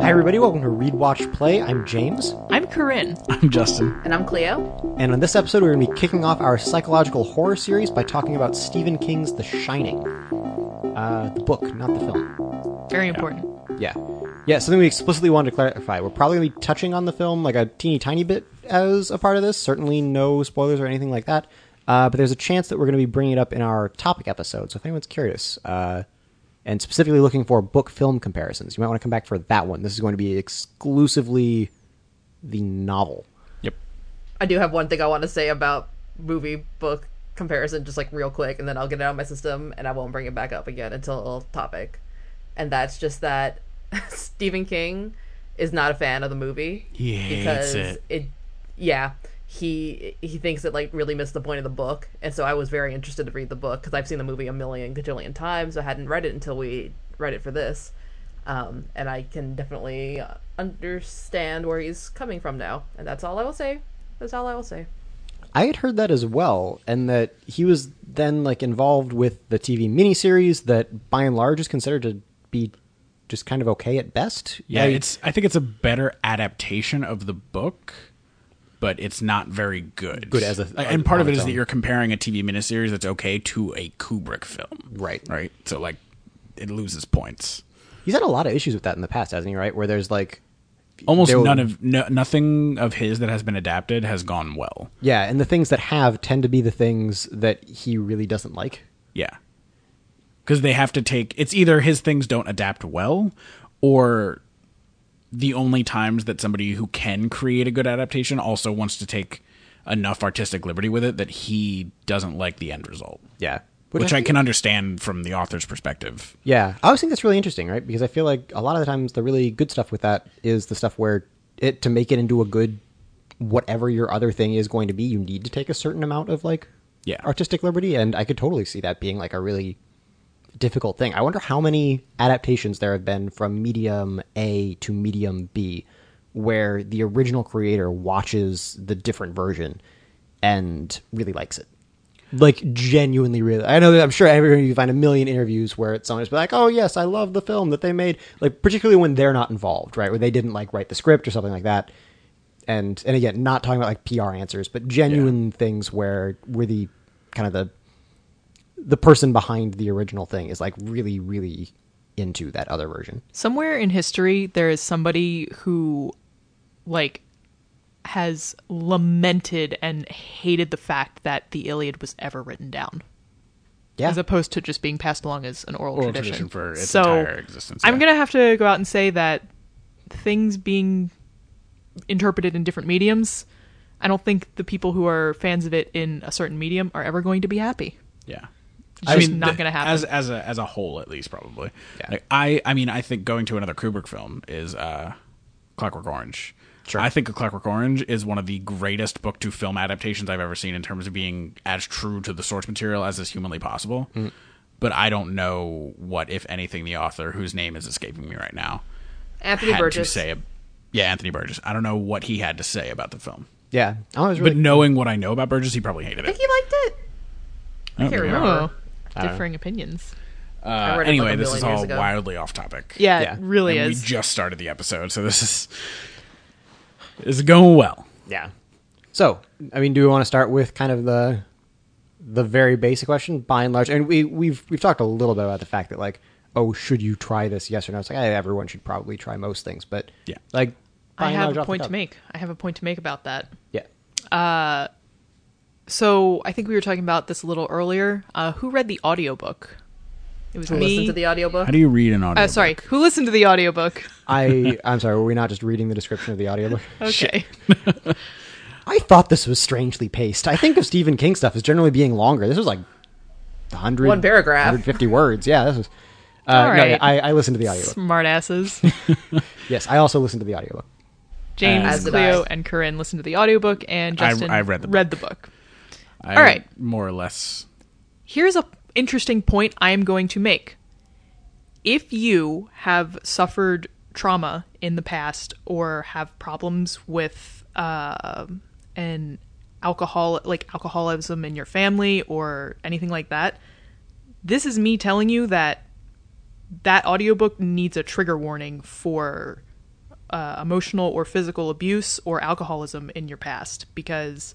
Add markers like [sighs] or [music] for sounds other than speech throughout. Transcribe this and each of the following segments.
Hi, everybody. Welcome to Read, Watch, Play. I'm James. I'm Corinne. I'm Justin. And I'm Cleo. And on this episode, we're going to be kicking off our psychological horror series by talking about Stephen King's The Shining. Uh, the book, not the film. Very important. Yeah. Yeah, something we explicitly wanted to clarify. We're probably going to be touching on the film like a teeny tiny bit as a part of this. Certainly no spoilers or anything like that. Uh, but there's a chance that we're going to be bringing it up in our topic episode. So if anyone's curious, uh, and specifically looking for book film comparisons, you might want to come back for that one. This is going to be exclusively the novel. Yep. I do have one thing I want to say about movie book comparison, just like real quick, and then I'll get it out of my system and I won't bring it back up again until topic. And that's just that [laughs] Stephen King is not a fan of the movie He hates because it. it yeah he he thinks it like really missed the point of the book and so i was very interested to read the book because i've seen the movie a million gajillion times i hadn't read it until we read it for this um, and i can definitely uh, understand where he's coming from now and that's all i will say that's all i will say I had heard that as well, and that he was then like involved with the TV miniseries that, by and large, is considered to be just kind of okay at best. Yeah, I- it's. I think it's a better adaptation of the book, but it's not very good. Good as a- and part of its is that you're comparing a TV miniseries that's okay to a Kubrick film. Right. Right. So like, it loses points. he's had a lot of issues with that in the past, hasn't he? Right, where there's like, Almost will- none of no, nothing of his that has been adapted has gone well. yeah, and the things that have tend to be the things that he really doesn't like. Yeah. Because they have to take it's either his things don't adapt well or the only times that somebody who can create a good adaptation also wants to take enough artistic liberty with it that he doesn't like the end result. Yeah, Which, I, think- can understand from the author's perspective. Yeah, I always think that's really interesting, right? Because I feel like a lot of the times the really good stuff with that is the stuff where it to make it into a good whatever your other thing is going to be, you need to take a certain amount of like Yeah. artistic liberty, and I could totally see that being like a really difficult thing. I wonder how many adaptations there have been from medium A to medium B where the original creator watches the different version and really likes it. Like genuinely really i know that i'm sure everyone you find a million interviews where it's someone just be like oh yes i love the film that they made like particularly when they're not involved right? Where they didn't like write the script or something like that. And and again not talking about like pr answers but genuine things where where the kind of the the person behind the original thing is like really really into that other version Somewhere in history, there is somebody who, like, has lamented and hated the fact that the Iliad was ever written down, yeah as opposed to just being passed along as an oral, Oral tradition. tradition for its so, entire existence, I'm gonna have to go out and say that things being interpreted in different mediums, I don't think the people who are fans of it in a certain medium are ever going to be happy. Yeah. It's just not gonna happen. As as a as a whole, at least probably. Yeah. Like, I I mean, I think going to another Kubrick film is uh, Clockwork Orange. Sure. I think A Clockwork Orange is one of the greatest book to film adaptations I've ever seen in terms of being as true to the source material as is humanly possible. Mm. But I don't know what, if anything, the author, whose name is escaping me right now, anthony had burgess to say. Yeah, Anthony Burgess. I don't know what he had to say about the film. yeah i was really But knowing what I know about Burgess, he probably hated it. i it. think he liked it I don't can't know. remember. Oh, differing opinions. Uh, read it, like, anyway, this is all ago. wildly off topic. Yeah, Yeah. it really and is. we just started the episode, so this is is going well. Yeah. So, I mean, do we want to start with kind of the the very basic question, by and large? And we we've we've talked a little bit about the fact that like, oh, should you try this? Yes or no? It's like eh, everyone should probably try most things, but Yeah. like, I have large, a point to make. I have a point to make about that. Yeah. So I think we were talking about this a little earlier. Uh, who read the audiobook? It was Who me. listened to the audiobook How do you read an audio? uh, sorry, who listened to the audiobook? I I'm sorry. Were we not just reading the description of the audiobook? [laughs] Okay. I thought this was strangely paced. I think of Stephen King stuff as generally being longer. This was like 100 One paragraph. 150 words. Yeah, this was. Uh, All no, right. yeah, I, I listened to the audiobook. Smart asses. [laughs] Yes, I also listened to the audiobook. James, As did Cleo, and Corinne listened to the audiobook, and I- Justin I read the read the book. I, All right. more or less. Here's a interesting point I am going to make. If you have suffered trauma in the past or have problems with uh, an alcohol like alcoholism in your family or anything like that, this is me telling you that that audiobook needs a trigger warning for uh, emotional or physical abuse or alcoholism in your past because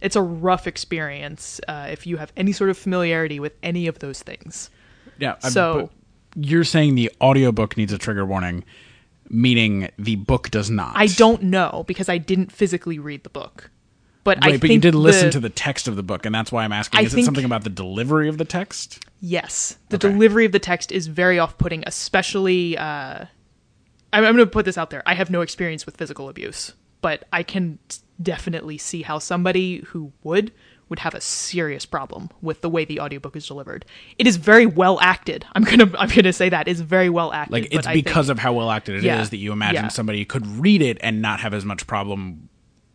it's a rough experience uh, if you have any sort of familiarity with any of those things. Yeah. So- but you're saying the audiobook needs a trigger warning, meaning the book does not. I don't know because I didn't physically read the book, but I Right, think but you did listen the- to the text of the book, and that's why I'm asking. I Is it something about the delivery of the text? Yes, the Okay. delivery of the text is very off-putting, especially. Uh, I'm, I'm going to put this out there. I have no experience with physical abuse, but I can definitely see how somebody who would would have a serious problem with the way the audiobook is delivered. It is very well acted. I'm gonna [laughs] I'm gonna say that is very well acted. Like but it's I think- because of how well acted it is Yeah. that you imagine Yeah. somebody could read it and not have as much problem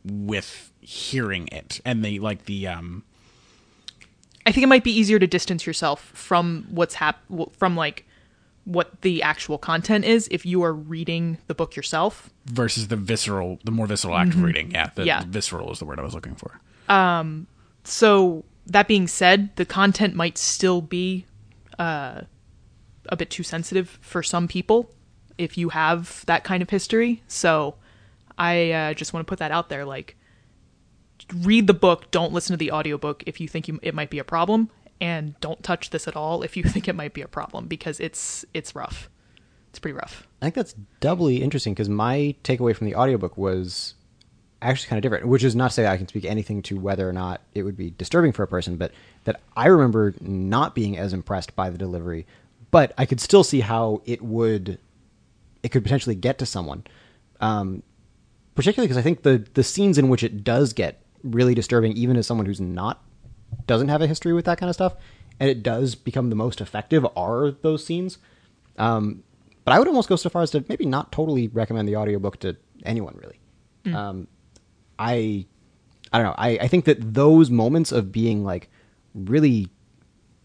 with hearing it, and the like the um I think it might be easier to distance yourself from what's hap- from like what the actual content is if you are reading the book yourself. versus the visceral, the more visceral act of reading. Yeah, the, Mm-hmm. Yeah. visceral is the word I was looking for. um So that being said, the content might still be uh, a bit too sensitive for some people if you have that kind of history. So I uh, just want to put that out there. Like, read the book. Don't listen to the audiobook if you think you, it might be a problem, and don't touch this at all if you [laughs] think it might be a problem because it's it's rough. It's pretty rough. I think that's doubly interesting because my takeaway from the audiobook was actually kind of different, which is not to say I can speak anything to whether or not it would be disturbing for a person, but that I remember not being as impressed by the delivery, but I could still see how it would, it could potentially get to someone. Um, particularly because I think the the scenes in which it does get really disturbing, even as someone who's not doesn't have a history with that kind of stuff, and it does become the most effective are those scenes. Um, but I would almost go so far as to maybe not totally recommend the audiobook to anyone really. Um, I I don't know. I, I think that those moments of being like really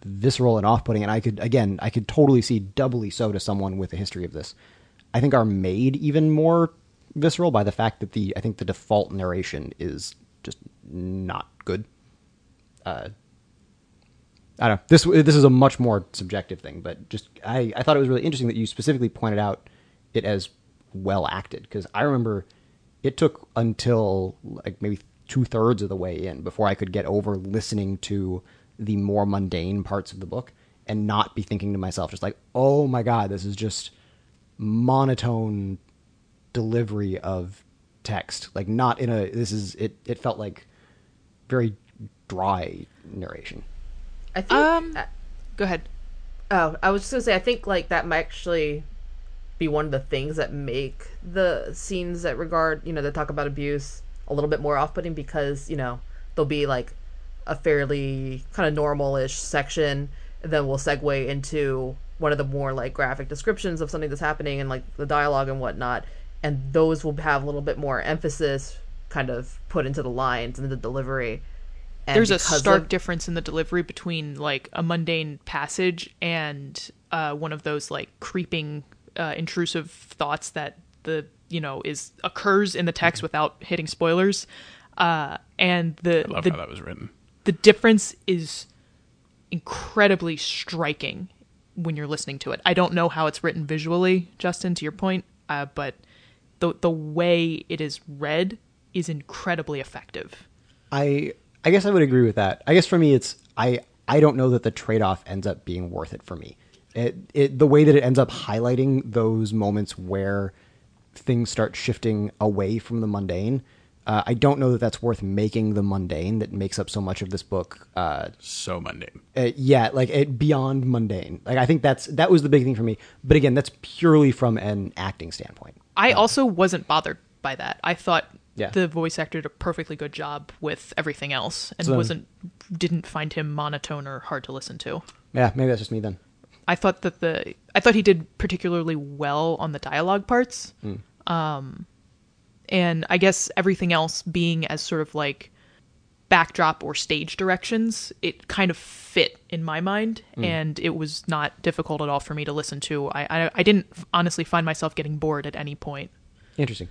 visceral and off putting, and I could again I could totally see doubly so to someone with a history of this. I think are made even more visceral by the fact that the I think the default narration is just not good. Uh, I don't know. This this is a much more subjective thing, but just I, I thought it was really interesting that you specifically pointed out it as well acted because I remember it took until like maybe two thirds of the way in before I could get over listening to the more mundane parts of the book and not be thinking to myself just like, oh my god, this is just monotone delivery of text. Like not in a this is it. It felt like very dry narration. I think. Um, uh, Go ahead. Oh, I was just gonna say, I think like that might actually be one of the things that make the scenes that regard, you know, that talk about abuse a little bit more off-putting because you know there'll be like a fairly kind of normal-ish section, and then we'll segue into one of the more like graphic descriptions of something that's happening and like the dialogue and whatnot, and those will have a little bit more emphasis kind of put into the lines and the delivery. And There's a stark of- difference in the delivery between like a mundane passage and uh, one of those like creeping, uh, intrusive thoughts that the you know is occurs in the text without hitting spoilers. Uh, and the I love the, how that was written. the difference is incredibly striking when you're listening to it. I don't know how it's written visually, Justin, to your point, uh, but the the way it is read is incredibly effective. I I guess I would agree with that. I guess for me, it's I I don't know that the trade off ends up being worth it for me. It it the way that it ends up highlighting those moments where things start shifting away from the mundane. Uh, I don't know that that's worth making the mundane that makes up so much of this book. Uh, So mundane. uh, yeah, like it beyond mundane. Like I think that's that was the big thing for me. But again, that's purely from an acting standpoint. I also wasn't bothered by that. I thought Yeah. the voice actor did a perfectly good job with everything else, and So- wasn't didn't find him monotone or hard to listen to. Yeah, maybe that's just me then. I thought that the I thought he did particularly well on the dialogue parts. Um, and I guess everything else being as sort of like backdrop or stage directions, it kind of fit in my mind, and it was not difficult at all for me to listen to. I I, I didn't honestly find myself getting bored at any point. Interesting.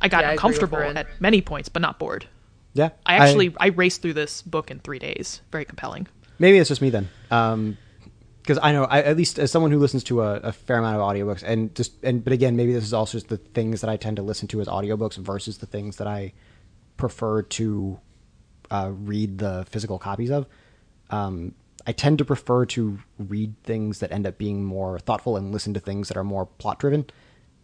I got Yeah, I agree with uncomfortable Corinne. at many points, but not bored. Yeah, I actually I, raced through this book in three days. Very compelling. Maybe it's just me then. Um 'cause because I know I, at least as someone who listens to a, a fair amount of audiobooks and just and but again maybe this is also just the things that I tend to listen to as audiobooks versus the things that I prefer to uh, read the physical copies of. Um, I tend to prefer to read things that end up being more thoughtful and listen to things that are more plot driven.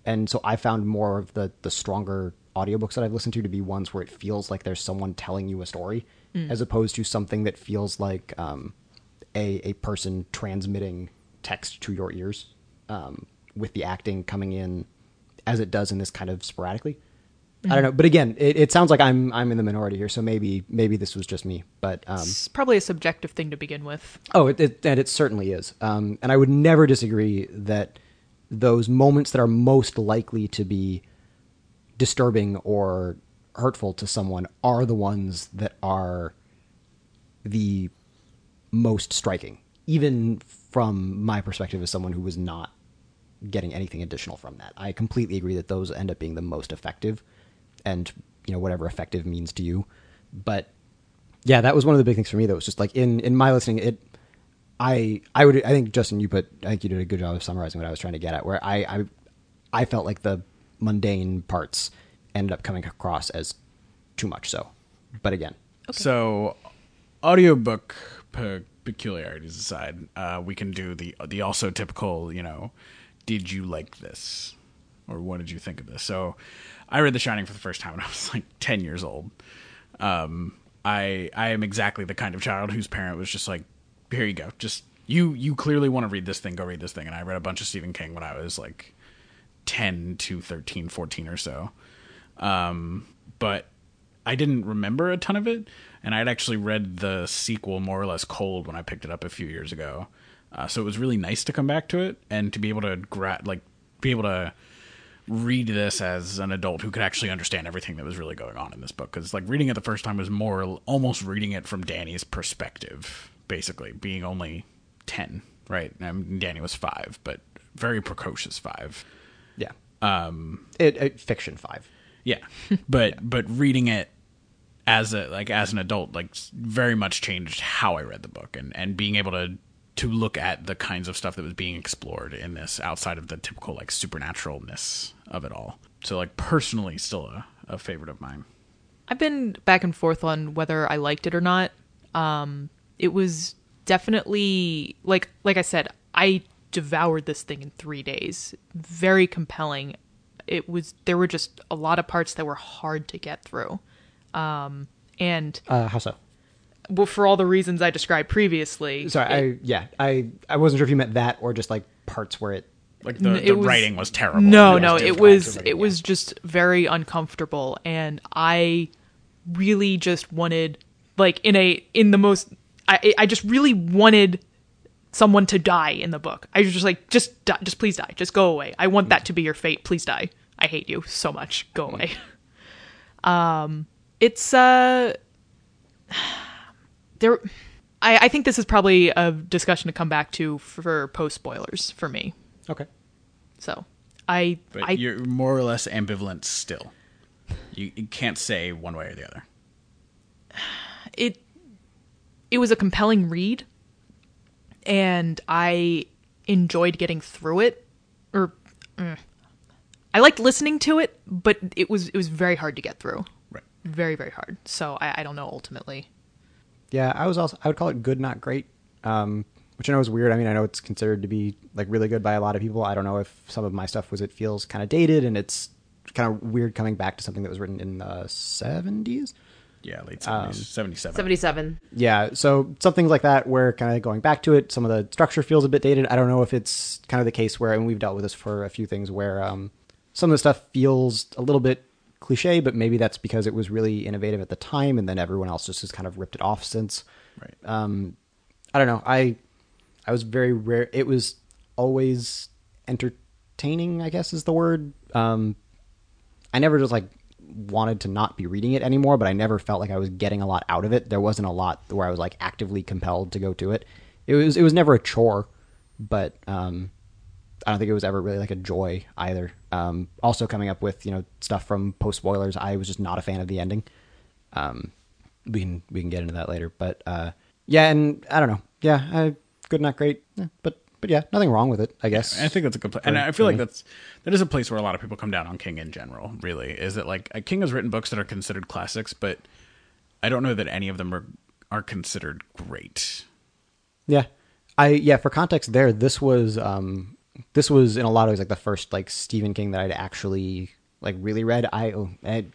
And so I found more of the the stronger audiobooks that I've listened to to be ones where it feels like there's someone telling you a story as opposed to something that feels like um, a a person transmitting text to your ears um, with the acting coming in as it does in this kind of sporadically. I don't know, but again, it, it sounds like I'm I'm in the minority here, so maybe maybe this was just me. But um, It's probably a subjective thing to begin with. Oh, it, it, and it certainly is. Um, and I would never disagree that those moments that are most likely to be disturbing or hurtful to someone are the ones that are the most striking, even from my perspective as someone who was not getting anything additional from that. I completely agree that those end up being the most effective, and you know whatever effective means to you. But yeah, that was one of the big things for me. That was just like in in my listening, it. I I would I think Justin, you put I think you did a good job of summarizing what I was trying to get at. Where I I, I felt like the mundane parts ended up coming across as too much. So, but again, So, audiobook pe- peculiarities aside, uh, we can do the the also typical, you know, did you like this? Or what did you think of this? So, I read The Shining for the first time when I was like 10 years old. Um, I I am exactly the kind of child whose parent was just like, here you go. Just you you clearly want to read this thing, go read this thing. And I read a bunch of Stephen King when I was like 10 to 13, 14 or so. Um, but I didn't remember a ton of it, and I'd actually read the sequel more or less cold when I picked it up a few years ago. Uh, so it was really nice to come back to it and to be able to gra- like be able to read this as an adult who could actually understand everything that was really going on in this book. Because like reading it the first time was more almost reading it from Danny's perspective, basically being only ten, right? And Danny was five, but very precocious five. yeah, um, it, it fiction five. Yeah, [laughs] but but reading it as a like as an adult like very much changed how I read the book and and being able to to look at the kinds of stuff that was being explored in this outside of the typical like supernaturalness of it all. So like personally, still a, a favorite of mine. I've been back and forth on whether I liked it or not. Um, it was definitely like like I said, I devoured this thing in three days. Very compelling. It was there were just a lot of parts that were hard to get through, um, and Uh, how so? well, for all the reasons I described previously. Sorry, it- I yeah, I I wasn't sure if you meant that or just like parts where it. Like the, N- the was- writing was terrible. No, It no, it was it was just very uncomfortable, and I really just wanted, like, in a in the most, I I just really wanted someone to die in the book. I was just like, just die, just please die, just go away. I want that to be your fate. Please die. I hate you so much. Go away. [laughs] Um, it's uh, [sighs] there. I, I think this is probably a discussion to come back to for post spoilers for me. Okay. So I But I you're more or less ambivalent still. You, you can't say one way or the other. [sighs] it it was a compelling read and I enjoyed getting through it or mm, I liked listening to it, but it was it was very hard to get through. Right. Very very hard. So I, I don't know ultimately. Yeah, I was also I would call it good, not great. Um, which I know is weird. I mean, I know it's considered to be like really good by a lot of people. I don't know if some of my stuff was it feels kind of dated and it's kind of weird coming back to something that was written in the seventies. Yeah, late Um, 70s, 77. 77. Yeah, so something like that where kind of going back to it, some of the structure feels a bit dated. I don't know if it's kind of the case where, and we've dealt with this for a few things where um, some of the stuff feels a little bit cliche, but maybe that's because it was really innovative at the time, and then everyone else just has kind of ripped it off since. Right. Um, I don't know. I I was very rare. It was always entertaining. I guess is the word. Um, I never just like wanted to not be reading it anymore, but I never felt like I was getting a lot out of it. There wasn't a lot where I was like actively compelled to go to it. It was it was never a chore, but um, I don't think it was ever really like a joy either. Um, also coming up with you know stuff from post spoilers, I was just not a fan of the ending. Um, we can we can get into that later, but uh, yeah, and I don't know. Yeah, I good, not great. Eh, but but yeah, nothing wrong with it. I guess. I think that's a good place, and I feel like that's that is a place where a lot of people come down on King in general. Really, is that like King has written books that are considered classics, but I don't know that any of them are are considered great. Yeah, I yeah. For context, there, this was um this was in a lot of ways like the first like Stephen King that I'd actually like really read. I oh, I,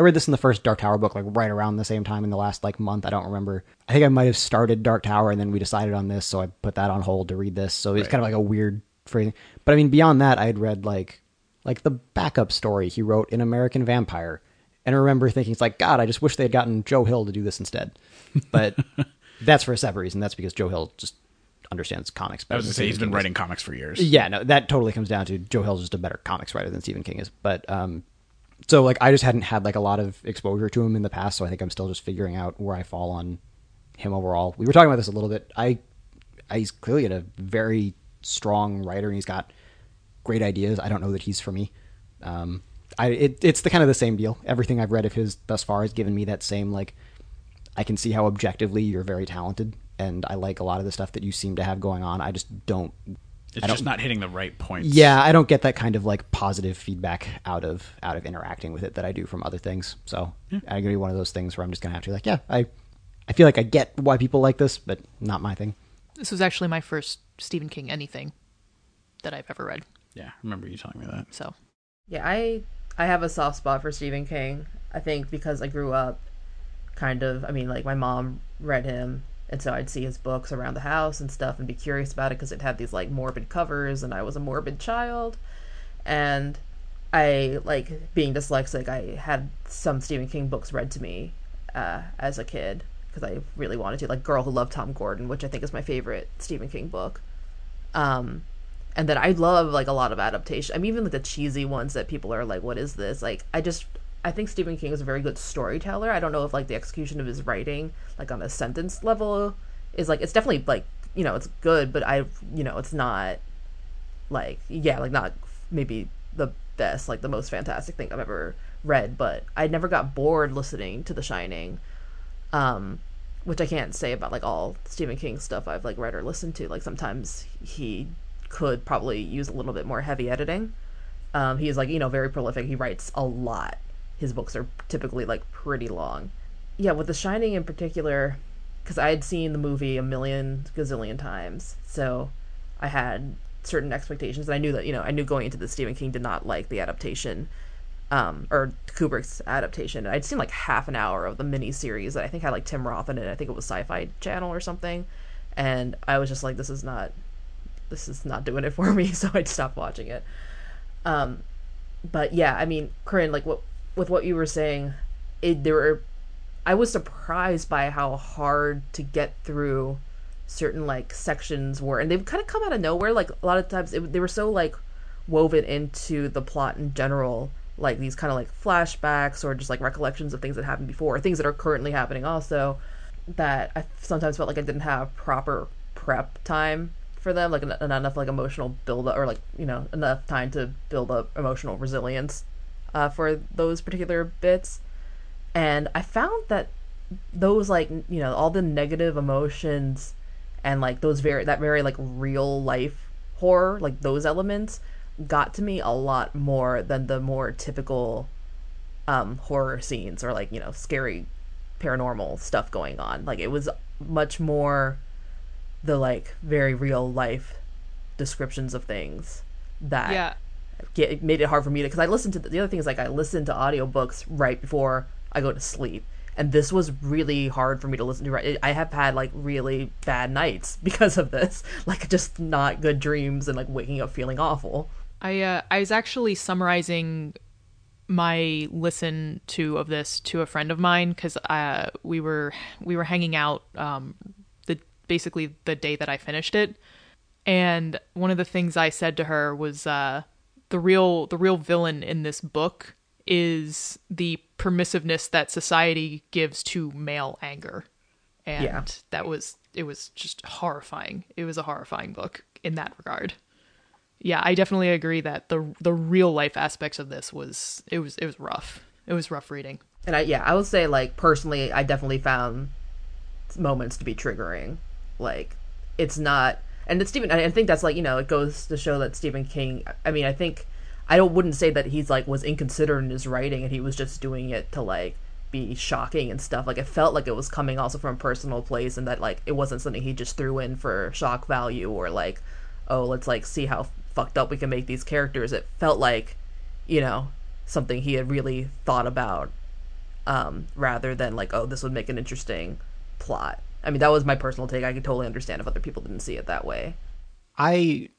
I read this in the first Dark Tower book, like right around the same time in the last like month. I don't remember. I think I might have started Dark Tower and then we decided on this, so I put that on hold to read this. So it's Right. kind of like a weird phrasing. But I mean, beyond that, I had read like like the backup story he wrote in American Vampire, and I remember thinking, it's like God, I just wish they had gotten Joe Hill to do this instead. But [laughs] that's for a separate reason. That's because Joe Hill just understands comics. better. I was than gonna say he's been writing comics for years. Yeah, no, that totally comes down to Joe Hill's just a better comics writer than Stephen King is. But um, so like I just hadn't had like a lot of exposure to him in the past, so I think I'm still just figuring out where I fall on him overall. We were talking about this a little bit. I, I he's clearly a very strong writer, and he's got great ideas. I don't know that he's for me. Um, I it, it's the kind of the same deal. Everything I've read of his thus far has given me that same like. I can see how objectively you're very talented, and I like a lot of the stuff that you seem to have going on. I just don't It's just not hitting the right points. yeah, I don't get that kind of like positive feedback out of out of interacting with it that I do from other things. So I'm gonna be one of those things where I'm just gonna have to be like, yeah, I I feel like I get why people like this, but not my thing. This was actually my first Stephen King anything that I've ever read. yeah. I remember you telling me that. So Yeah, I I have a soft spot for Stephen King. I think because I grew up kind of I mean like my mom read him and so I'd see his books around the house and stuff and be curious about it because it had these like morbid covers and I was a morbid child and I like being dyslexic I had some Stephen King books read to me uh, as a kid because I really wanted to like Girl Who Loved Tom Gordon which I think is my favorite Stephen King book um and then I love like a lot of adaptation. I mean, even like the cheesy ones that people are like, "What is this?" Like, I just I think Stephen King is a very good storyteller. I don't know if like the execution of his writing, like on a sentence level, is like it's definitely like you know it's good, but I you know it's not like yeah like not maybe the best like the most fantastic thing I've ever read, but I never got bored listening to The Shining. Um, which I can't say about like all Stephen King stuff I've like read or listened to. Like sometimes he could probably use a little bit more heavy editing. Um, he is like you know very prolific. He writes a lot. His books are typically like pretty long. Yeah, with The Shining in particular, because I had seen the movie a million gazillion times, so I had certain expectations, and I knew that you know I knew going into this Stephen King did not like the adaptation um, or Kubrick's adaptation. I'd seen like half an hour of the mini series that I think had like Tim Roth in it. I think it was Sci-Fi Channel or something, and I was just like, this is not, this is not doing it for [laughs] me. So I'd stopped watching it. Um, but yeah, I mean, Corinne, like what with what you were saying, it there were, I was surprised by how hard to get through certain like sections were, and they've kind of come out of nowhere. Like a lot of times, it, they were so like woven into the plot in general like these kind of like flashbacks or just like recollections of things that happened before or things that are currently happening also that i sometimes felt like i didn't have proper prep time for them like not enough like emotional build up or like you know enough time to build up emotional resilience uh, for those particular bits. And i found that those like you know all the negative emotions and like those very that very like real life horror like those elements got to me a lot more than the more typical um horror scenes or like you know scary paranormal stuff going on. Like it was much more the like very real life descriptions of things that yeah, get, it made it hard for me to because I listened to the, the other thing is like I listen to audiobooks right before I go to sleep. And this was really hard for me to listen to right I have had like really bad nights [laughs] because of this. Like just not good dreams and like waking up feeling awful. I uh, I was actually summarizing my listen to of this to a friend of mine because uh, we were we were hanging out um, the basically the day that I finished it, and one of the things I said to her was uh, the real the real villain in this book is the permissiveness that society gives to male anger, and Yeah. that was it was just horrifying. It was a horrifying book in that regard yeah, I definitely agree that the the real life aspects of this was it was it was rough. It was rough reading. and I yeah I will say like personally I definitely found moments to be triggering like it's not and it's Stephen I think that's like, you know, it goes to show that Stephen King I mean, I think I don't wouldn't say that he's like was inconsiderate in his writing and he was just doing it to like be shocking and stuff. Like it felt like it was coming also from a personal place and that like it wasn't something he just threw in for shock value or like, oh, let's like see how fucked up we can make these characters. It felt like, you know, something he had really thought about, um, rather than like, oh, this would make an interesting plot. I mean, that was my personal take. I could totally understand if other people didn't see it that way. I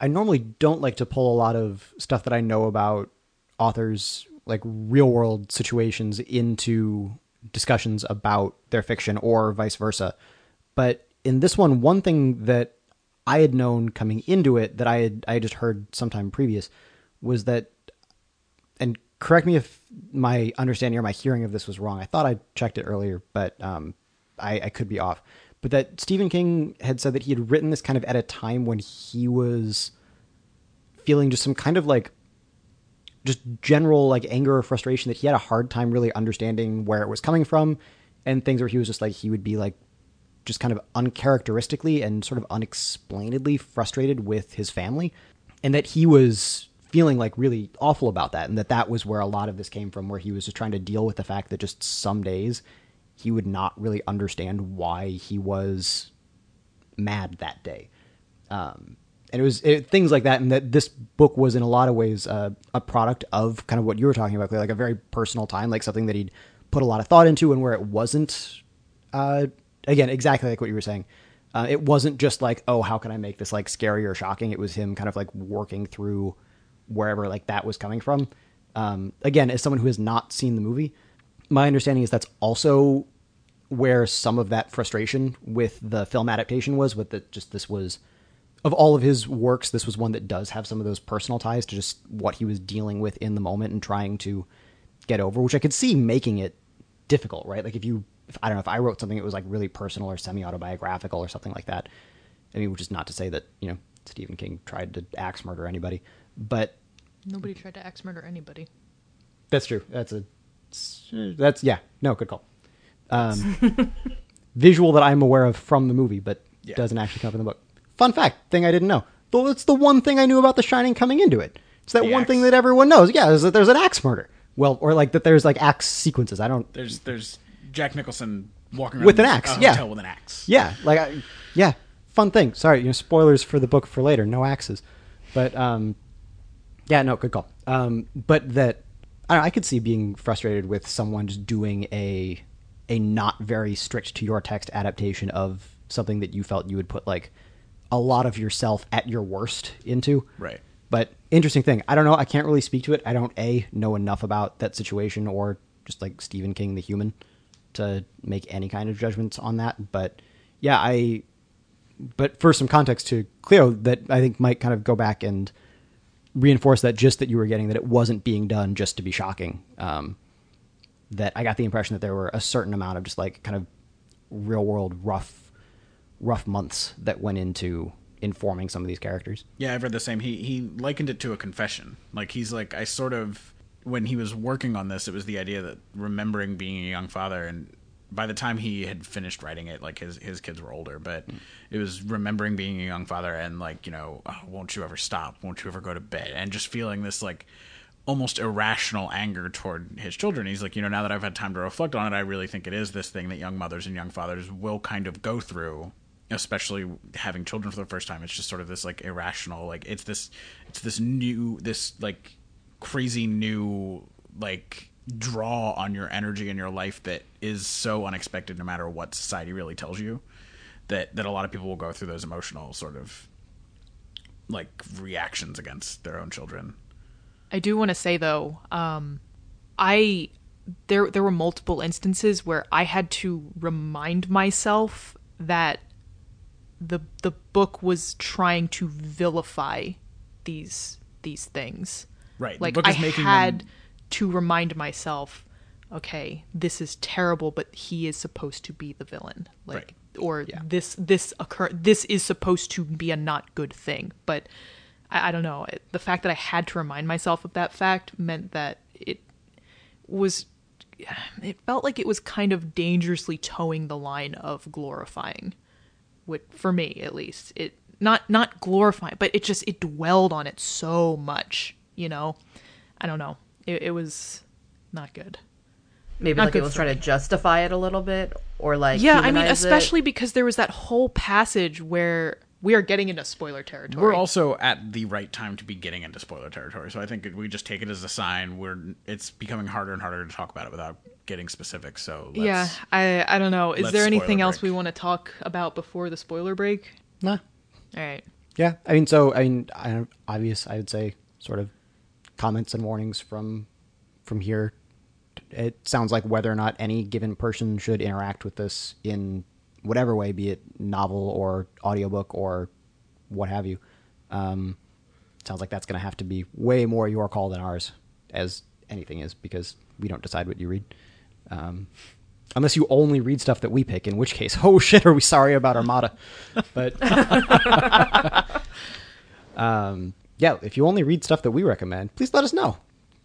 I normally don't like to pull a lot of stuff that I know about authors like real world situations into discussions about their fiction or vice versa. But in this one, one thing that I had known coming into it that I had I had just heard sometime previous was that and correct me if my understanding or my hearing of this was wrong. I thought I checked it earlier, but um, I, I could be off. But that Stephen King had said that he had written this kind of at a time when he was feeling just some kind of like just general like anger or frustration that he had a hard time really understanding where it was coming from and things where he was just like he would be like just kind of uncharacteristically and sort of unexplainedly frustrated with his family and that he was feeling like really awful about that and that that was where a lot of this came from where he was just trying to deal with the fact that just some days he would not really understand why he was mad that day. Um, and it was it, things like that and that this book was in a lot of ways uh, a product of kind of what you were talking about like a very personal time like something that he'd put a lot of thought into and where it wasn't uh, again exactly like what you were saying. Uh, it wasn't just like oh how can i make this like scary or shocking? It was him kind of like working through wherever like that was coming from. Um, again as someone who has not seen the movie my understanding is that's also where some of that frustration with the film adaptation was with that just this was of all of his works this was one that does have some of those personal ties to just what he was dealing with in the moment and trying to get over which i could see making it difficult right like if you if, i don't know if i wrote something that was like really personal or semi-autobiographical or something like that i mean which is not to say that you know stephen king tried to axe murder anybody but Nobody tried to axe murder anybody. that's true that's a that's yeah. No good call. Um, [laughs] visual that i'm aware of from the movie but Yeah. doesn't actually come up in the book. Fun fact thing i didn't know. Though it's the one thing i knew about the shining coming into it. It's that The one axe. thing that everyone knows. Yeah is that there's an axe murder. Well or like that there's like axe sequences. I don't There's there's Jack Nicholson walking around With an axe, yeah. with an axe. yeah like I, yeah. Fun thing. Sorry you know spoilers for the book for later. No axes. But um yeah no good call. Um but that I, don't know, I could see being frustrated with someone just doing a a not very strict to your text adaptation of something that you felt you would put like a lot of yourself at your worst into. Right. but interesting thing i don't know i can't really speak to it. I don't a know enough about that situation or just like stephen king the human to make any kind of judgments on that. But yeah i but for some context to cleo that i think might kind of go back and reinforce that just that you were getting that it wasn't being done just to be shocking um, that i got the impression that there were a certain amount of just like kind of real world rough rough months that went into informing some of these characters Yeah, I've read the same. He he likened it to a confession. Like he's like I sort of when he was working on this, it was the idea that remembering being a young father and by the time he had finished writing it, like his his kids were older, but it was remembering being a young father and like, you know, oh, won't you ever stop? Won't you ever go to bed? And just feeling this like almost irrational anger toward his children. He's like, you know, now that I've had time to reflect on it, I really think it is this thing that young mothers and young fathers will kind of go through especially having children for the first time it's just sort of this like irrational like it's this it's this new this like crazy new like draw on your energy and your life that is so unexpected no matter what society really tells you that that a lot of people will go through those emotional sort of like reactions against their own children I do want to say though, um, I there there were multiple instances where I had to remind myself that the the book was trying to vilify these these things. Right, the Like book is I making had them- to remind myself, okay, this is terrible, but he is supposed to be the villain. Like Right. or this this occur this is supposed to be a not good thing. But I, I don't know. It- The fact that I had to remind myself of that fact meant that it was it felt like it was kind of dangerously toeing the line of glorifying which for me at least it not not glorifying but it just it dwelled on it so much you know i don't know it, it was not good Maybe Not like good it was trying me. to justify it a little bit, or like yeah i mean humanize it. especially because there was that whole passage where we are getting into spoiler territory We're also at the right time to be getting into spoiler territory, so I think we just take it as a sign. We're it's becoming harder and harder to talk about it without getting specific. So let's, yeah i i don't know is there anything else break. we want to talk about before the spoiler break Nah. all right Yeah, I mean, so I mean, I, obvious. I would say sort of comments and warnings from from here. It sounds like whether or not any given person should interact with this in whatever way, be it novel or audiobook or what have you. Um, sounds like that's going to have to be way more your call than ours, as anything is, because we don't decide what you read. Um, unless you only read stuff that we pick, in which case, [laughs] oh shit, are we sorry about Armada? But [laughs] [laughs] um, yeah, if you only read stuff that we recommend, please let us know.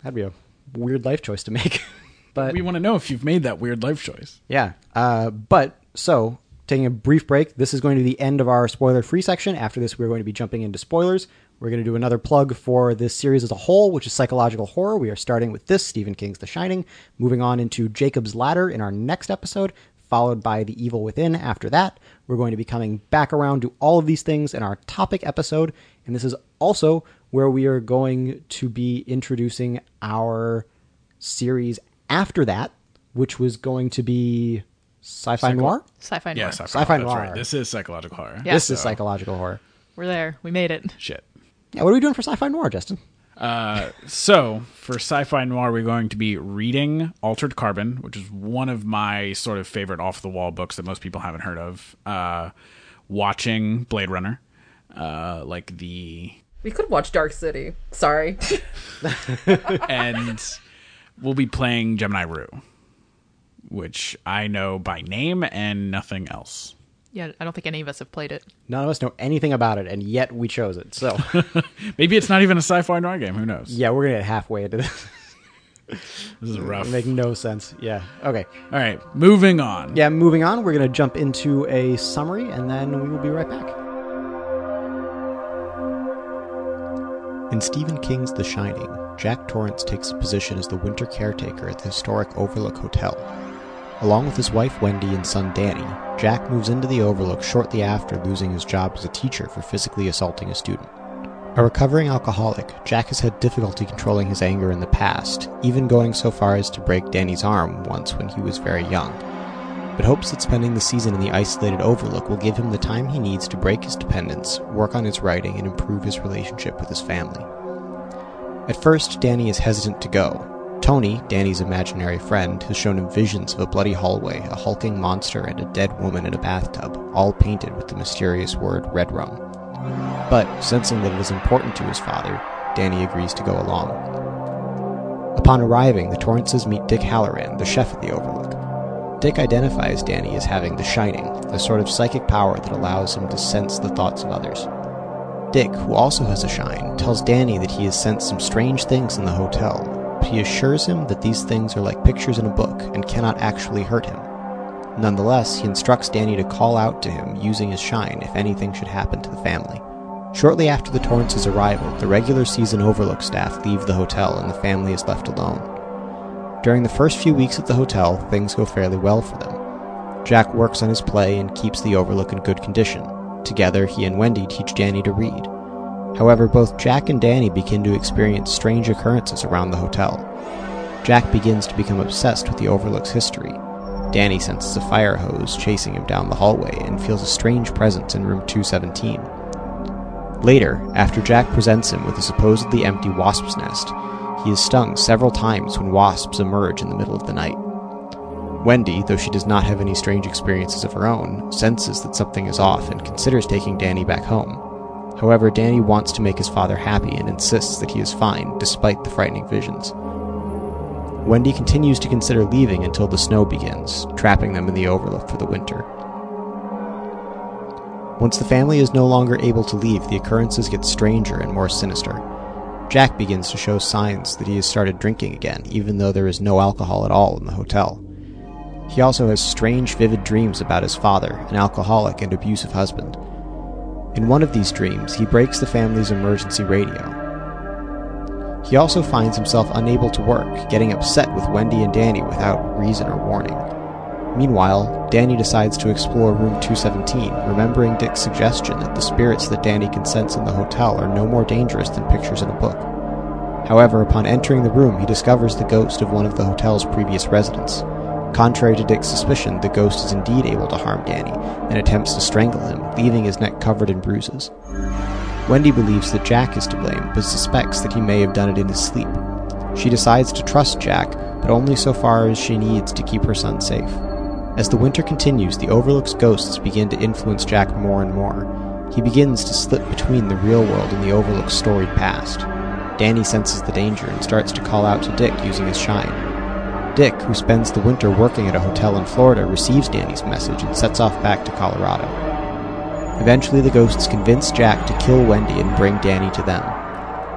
That'd be a weird life choice to make. [laughs] but we want to know if you've made that weird life choice. yeah. Uh, but so taking a brief break. This is going to be the end of our spoiler-free section. After this, we're going to be jumping into spoilers. We're going to do another plug for this series as a whole, which is psychological horror. We are starting with this Stephen King's The Shining, moving on into Jacob's Ladder in our next episode, followed by The Evil Within after that. We're going to be coming back around to all of these things in our topic episode, and this is also where we are going to be introducing our series after that, which was going to be sci-fi noir. sci-fi noir. Yeah, sci-fi, Sci-fi noir. right. This is psychological horror. Yeah. This is psychological horror. we're there we made it Shit. Yeah, what are we doing for sci-fi noir, Justin? So, for sci-fi noir, we're going to be reading Altered Carbon, which is one of my sort of favorite off-the-wall books that most people haven't heard of. Uh, watching Blade Runner, uh, like the We could watch Dark City. Sorry. [laughs] and we'll be playing Gemini Rue, which I know by name and nothing else. yeah i don't think any of us have played it None of us know anything about it, and yet we chose it. So [laughs] Maybe it's not even a sci-fi noir game. Who knows? yeah, we're gonna get halfway into this. [laughs] This is rough. It'll make no sense. Yeah. Okay. All right, moving on. Yeah. Moving on, we're gonna jump into a summary, and then we will be right back. In Stephen King's The Shining, Jack Torrance takes a position as the winter caretaker at the historic Overlook Hotel. Along with his wife Wendy and son Danny, Jack moves into the Overlook shortly after losing his job as a teacher for physically assaulting a student. A recovering alcoholic, Jack has had difficulty controlling his anger in the past, even going so far as to break Danny's arm once when he was very young, but hopes that spending the season in the isolated Overlook will give him the time he needs to break his dependence, work on his writing, and improve his relationship with his family. At first, Danny is hesitant to go. Tony, Danny's imaginary friend, has shown him visions of a bloody hallway, a hulking monster, and a dead woman in a bathtub, all painted with the mysterious word red rum. But, sensing that it is important to his father, Danny agrees to go along. Upon arriving, the Torrances meet Dick Hallorann, the chef at the Overlook. Dick identifies Danny as having the Shining, a sort of psychic power that allows him to sense the thoughts of others. Dick, who also has a shine, tells Danny that he has sensed some strange things in the hotel, but he assures him that these things are like pictures in a book and cannot actually hurt him. Nonetheless, he instructs Danny to call out to him using his shine if anything should happen to the family. Shortly after the Torrances' arrival, the regular season Overlook staff leave the hotel and the family is left alone. During the first few weeks at the hotel, things go fairly well for them. Jack works on his play and keeps the Overlook in good condition. Together, he and Wendy teach Danny to read. However, both Jack and Danny begin to experience strange occurrences around the hotel. Jack begins to become obsessed with the Overlook's history. Danny senses a fire hose chasing him down the hallway and feels a strange presence in room 217. Later, after Jack presents him with a supposedly empty wasp's nest, he is stung several times when wasps emerge in the middle of the night. Wendy, though she does not have any strange experiences of her own, senses that something is off and considers taking Danny back home. However, Danny wants to make his father happy and insists that he is fine, despite the frightening visions. Wendy continues to consider leaving until the snow begins, trapping them in the overlook for the winter. Once the family is no longer able to leave, the occurrences get stranger and more sinister. Jack begins to show signs that he has started drinking again, even though there is no alcohol at all in the hotel. He also has strange, vivid dreams about his father, an alcoholic and abusive husband. In one of these dreams, he breaks the family's emergency radio. He also finds himself unable to work, getting upset with Wendy and Danny without reason or warning. Meanwhile, Danny decides to explore room 217, remembering Dick's suggestion that the spirits that Danny can sense in the hotel are no more dangerous than pictures in a book. However, upon entering the room, he discovers the ghost of one of the hotel's previous residents. Contrary to Dick's suspicion, the ghost is indeed able to harm Danny and attempts to strangle him, leaving his neck covered in bruises. Wendy believes that Jack is to blame, but suspects that he may have done it in his sleep. She decides to trust Jack, but only so far as she needs to keep her son safe. As the winter continues, the Overlook's ghosts begin to influence Jack more and more. He begins to slip between the real world and the Overlook's storied past. Danny senses the danger and starts to call out to Dick using his shine. Dick, who spends the winter working at a hotel in Florida, receives Danny's message and sets off back to Colorado. Eventually, the ghosts convince Jack to kill Wendy and bring Danny to them.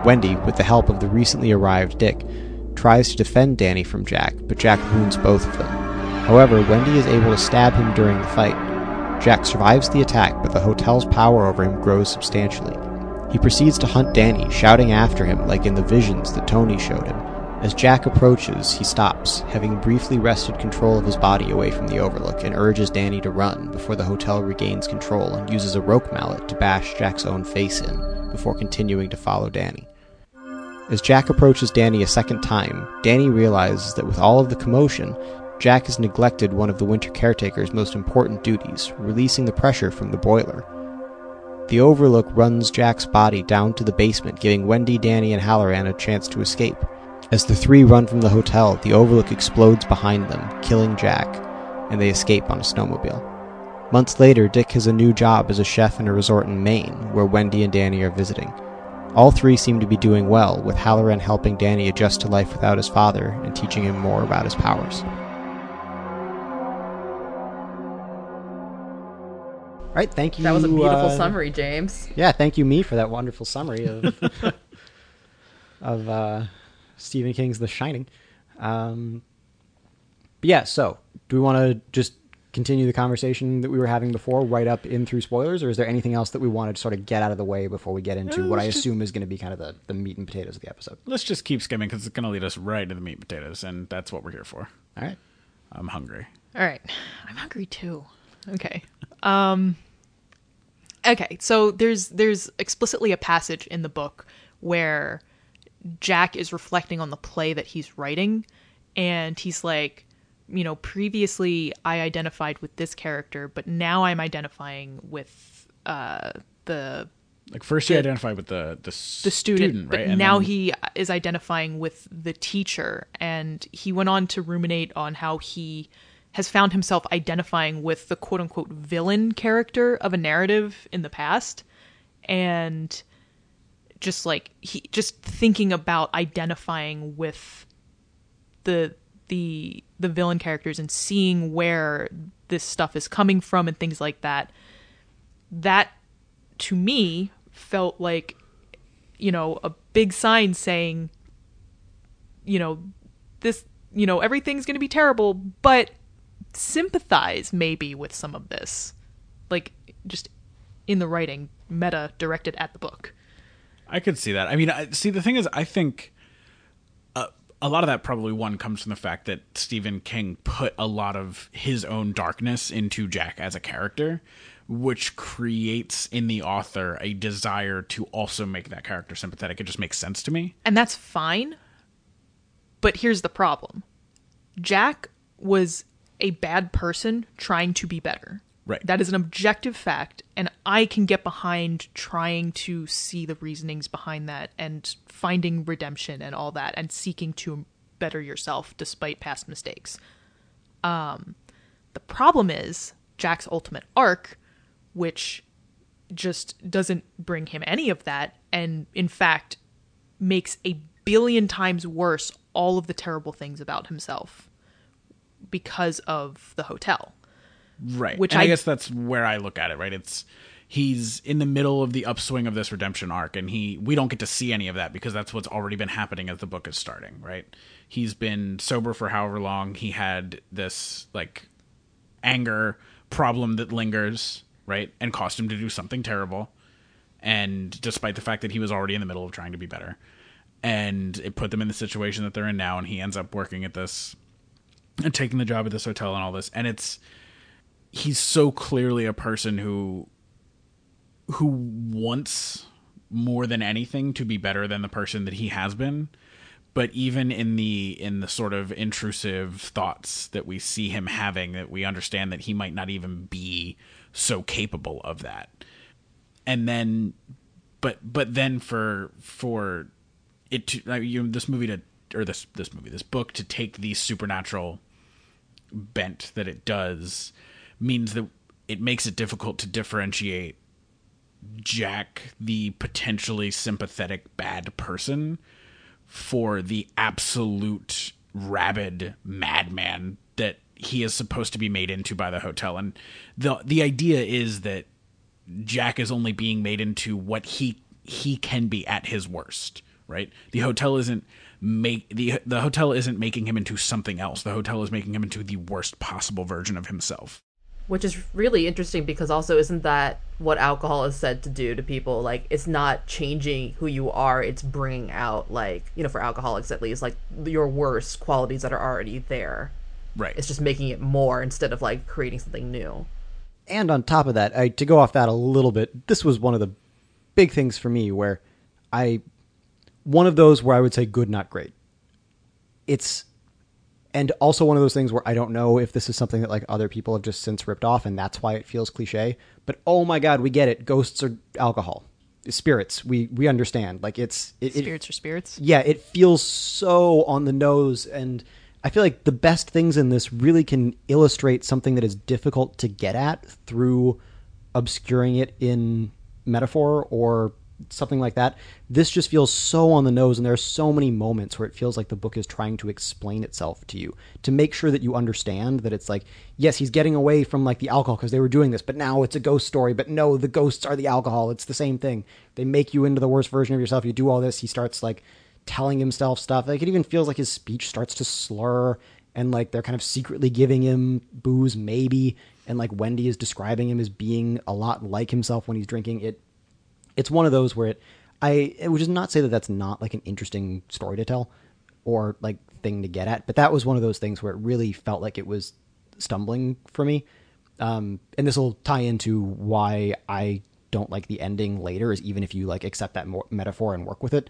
Wendy, with the help of the recently arrived Dick, tries to defend Danny from Jack, but Jack wounds both of them. However, Wendy is able to stab him during the fight. Jack survives the attack, but the hotel's power over him grows substantially. He proceeds to hunt Danny, shouting after him like in the visions that Tony showed him. As Jack approaches, he stops, having briefly wrested control of his body away from the Overlook, and urges Danny to run before the hotel regains control and uses a roque mallet to bash Jack's own face in before continuing to follow Danny. As Jack approaches Danny a second time, Danny realizes that with all of the commotion, Jack has neglected one of the winter caretaker's most important duties, releasing the pressure from the boiler. The Overlook runs Jack's body down to the basement, giving Wendy, Danny, and Hallorann a chance to escape. As the three run from the hotel, the Overlook explodes behind them, killing Jack, and they escape on a snowmobile. Months later, Dick has a new job as a chef in a resort in Maine, where Wendy and Danny are visiting. All three seem to be doing well, with Hallorann helping Danny adjust to life without his father and teaching him more about his powers. Right, thank you. That was a beautiful uh, summary, James. Yeah, thank you, me, for that wonderful summary of [laughs] of uh, Stephen King's The Shining. Um, but yeah, so do we want to just continue the conversation that we were having before, right up in through spoilers, or is there anything else that we wanted to sort of get out of the way before we get into what I just- assume is going to be kind of the, the meat and potatoes of the episode? Let's just keep skimming because it's going to lead us right to the meat and potatoes, and that's what we're here for. All right. I'm hungry. All right. I'm hungry too. Okay. Um Okay, so there's there's explicitly a passage in the book where Jack is reflecting on the play that he's writing and he's like, you know, previously I identified with this character, but now I'm identifying with uh the Like first, you The- identify with the the, the student, but right? And now then- he is identifying with the teacher and he went on to ruminate on how he has found himself identifying with the quote unquote villain character of a narrative in the past and just like he just thinking about identifying with the the the villain characters and seeing where this stuff is coming from and things like that. That to me felt like you know a big sign saying you know this you know everything's going to be terrible but sympathize maybe with some of this like just in the writing meta directed at the book I could see that. I mean, I, see, the thing is, I think uh, a lot of that probably one comes from the fact that Stephen King put a lot of his own darkness into Jack as a character, which creates in the author a desire to also make that character sympathetic. It just makes sense to me. and that's fine but here's the problem jack was a bad person trying to be better. Right. that is an objective fact and i can get behind trying to see the reasonings behind that and finding redemption and all that and seeking to better yourself despite past mistakes. Um the problem is jack's ultimate arc which just doesn't bring him any of that and in fact makes a billion times worse all of the terrible things about himself because of the hotel Right. Which and I, I- guess that's where I look at it, right? It's he's in the middle of the upswing of this redemption arc and he we don't get to see any of that because that's what's already been happening as the book is starting right he's been sober for however long he had this like anger problem that lingers right and caused him to do something terrible and despite the fact that he was already in the middle of trying to be better and it put them in the situation that they're in now and he ends up working at this and taking the job at this hotel and all this and it's he's so clearly a person who who wants more than anything to be better than the person that he has been. But even in the in the sort of intrusive thoughts that we see him having that we understand that he might not even be so capable of that. And then but but then for for it to like, you know, this movie to or this this movie this book to take the supernatural bent that it does means that it makes it difficult to differentiate Jack the potentially sympathetic bad person for the absolute rabid madman that he is supposed to be made into by the hotel and the the idea is that Jack is only being made into what he he can be at his worst, right? The hotel isn't make the the hotel isn't making him into something else. The hotel is making him into the worst possible version of himself. Which is really interesting because also isn't that what alcohol is said to do to people? Like it's not changing who you are, it's bringing out like, you know, for alcoholics at least, like your worst qualities that are already there. Right. It's just making it more instead of like creating something new. And on top of that, I, to go off that a little bit, this was one of the big things for me where I, one of those where I would say good, not great. It's, and also one of those things where I don't know if this is something that like other people have just since ripped off and that's why it feels cliche. But oh my god, we get it. Ghosts are alcohol, spirits. We we understand. Like it's it, it- Spirits are spirits. yeah, it feels so on the nose and I feel like the best things in this really can illustrate something that is difficult to get at through obscuring it in metaphor or something like that. This just feels so on the nose and there are so many moments where it feels like the book is trying to explain itself to you to make sure that you understand that it's like yes, he's getting away from like the alcohol because they were doing this, but now it's a ghost story, but no, the ghosts are the alcohol. It's the same thing. They make you into the worst version of yourself. You do all this, he starts like telling himself stuff. Like it even feels like his speech starts to slur and like they're kind of secretly giving him booze maybe and like Wendy is describing him as being a lot like himself when he's drinking it it's one of those where it I it would just not say that that's not like an interesting story to tell or like thing to get at but that was one of those things where it really felt like it was stumbling for me. Um and this will tie into why I don't like the ending later is even if you like accept that metaphor and work with it.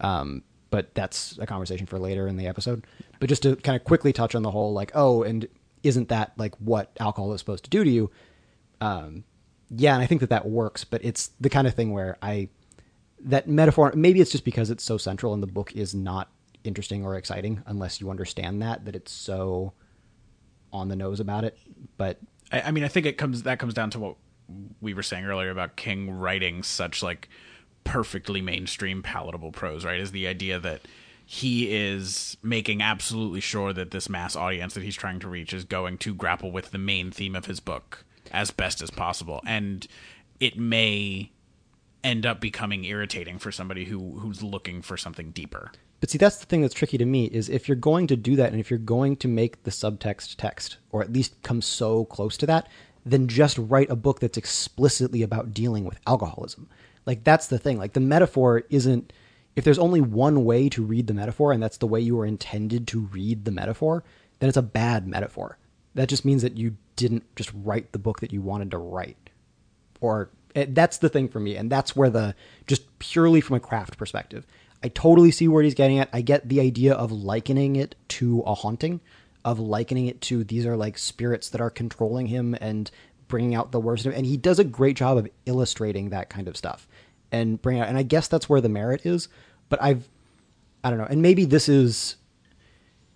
Um but that's a conversation for later in the episode. But just to kind of quickly touch on the whole like oh and isn't that like what alcohol is supposed to do to you? Um, yeah, and I think that that works, but it's the kind of thing where I that metaphor. Maybe it's just because it's so central and the book is not interesting or exciting unless you understand that that it's so on the nose about it. But I, I mean, I think it comes that comes down to what we were saying earlier about King writing such like perfectly mainstream, palatable prose. Right, is the idea that he is making absolutely sure that this mass audience that he's trying to reach is going to grapple with the main theme of his book as best as possible, and it may end up becoming irritating for somebody who who's looking for something deeper. But see, that's the thing that's tricky to me is if you're going to do that and if you're going to make the subtext text, or at least come so close to that, then just write a book that's explicitly about dealing with alcoholism. Like, that's the thing. Like, the metaphor isn't, if there's only one way to read the metaphor and that's the way you were intended to read the metaphor, then it's a bad metaphor. That just means that you didn't just write the book that you wanted to write. Or eh, that's the thing for me and that's where the just purely from a craft perspective i totally see where he's getting at. I get the idea of likening it to a haunting of likening it to these are like spirits that are controlling him and bringing out the worst of him and he does a great job of illustrating that kind of stuff and bring out and i guess that's where the merit is but i've i don't know and maybe this is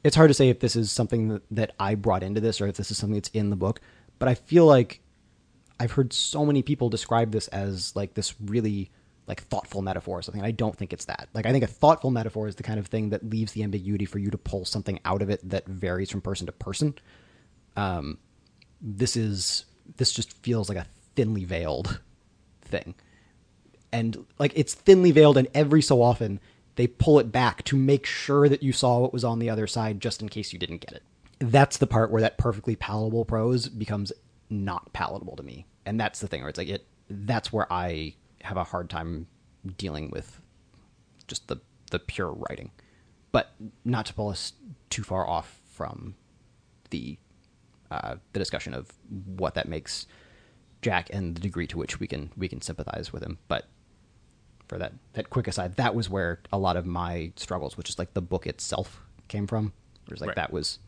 it's hard to say if this is something that, that I brought into this or if this is something that's in the book, but I feel like I've heard so many people describe this as like this really like thoughtful metaphor or something. I don't think it's that. Like I think a thoughtful metaphor is the kind of thing that leaves the ambiguity for you to pull something out of it that varies from person to person. Um, this is this just feels like a thinly veiled thing. And like it's thinly veiled and every so often they pull it back to make sure that you saw what was on the other side just in case you didn't get it. That's the part where that perfectly palatable prose becomes not palatable to me. And that's the thing where it's like it that's where I have a hard time dealing with just the the pure writing. But not to pull us too far off from the uh, the discussion of what that makes Jack and the degree to which we can we can sympathize with him. But for that that quick aside, that was where a lot of my struggles, which is like the book itself, came from. It was like Right. that was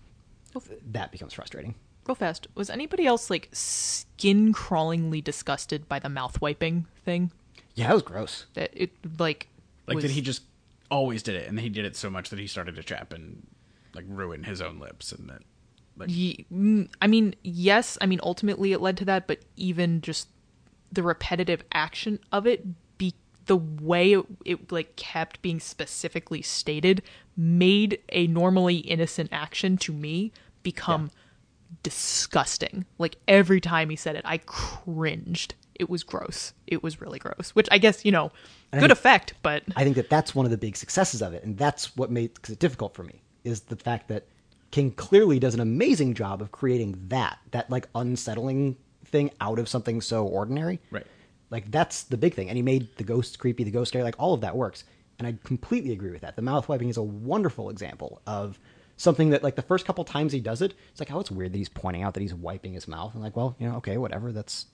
that becomes frustrating. Real fast. Was anybody else like skin crawlingly disgusted by the mouth wiping thing? Yeah, that was gross. That it like Like was, that he just always did it, and he did it so much that he started to chap and like ruin his own lips, and that like Ye- mm, I mean, yes. I mean, ultimately it led to that, but even just the repetitive action of it, be the way it, it like kept being specifically stated, made a normally innocent action to me become disgusting. Like every time he said it, I cringed. It was gross. It was really gross. Which I guess you know, good think- effect, but I think that that's one of the big successes of it, and that's what makes it difficult for me is the fact that King clearly does an amazing job of creating that that like unsettling thing out of something so ordinary. Right. Like that's the big thing, and he made the ghost creepy, the ghost scary, like all of that works, and I completely agree with that. The mouth wiping is a wonderful example of something that like the first couple times he does it, it's like, oh, it's weird that he's pointing out that he's wiping his mouth, and like, well, you know, okay, whatever, that's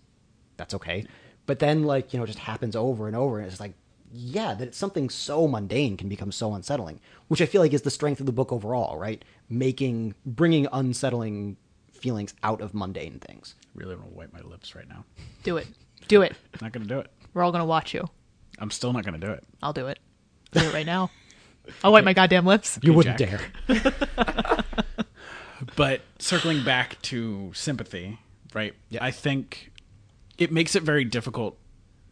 that's okay. But then, like, you know, it just happens over and over, and it's like, yeah, that something so mundane can become so unsettling, which I feel like is the strength of the book overall, right? Making, bringing unsettling feelings out of mundane things. really want to wipe my lips right now. do it, do it. Not gonna do it. We're all gonna watch you. I'm still not gonna do it. I'll do it. I'll do it right now. I'll wipe my goddamn lips. You Okay, wouldn't Jack. dare. [laughs] But circling back to sympathy, right? Yeah. I think it makes it very difficult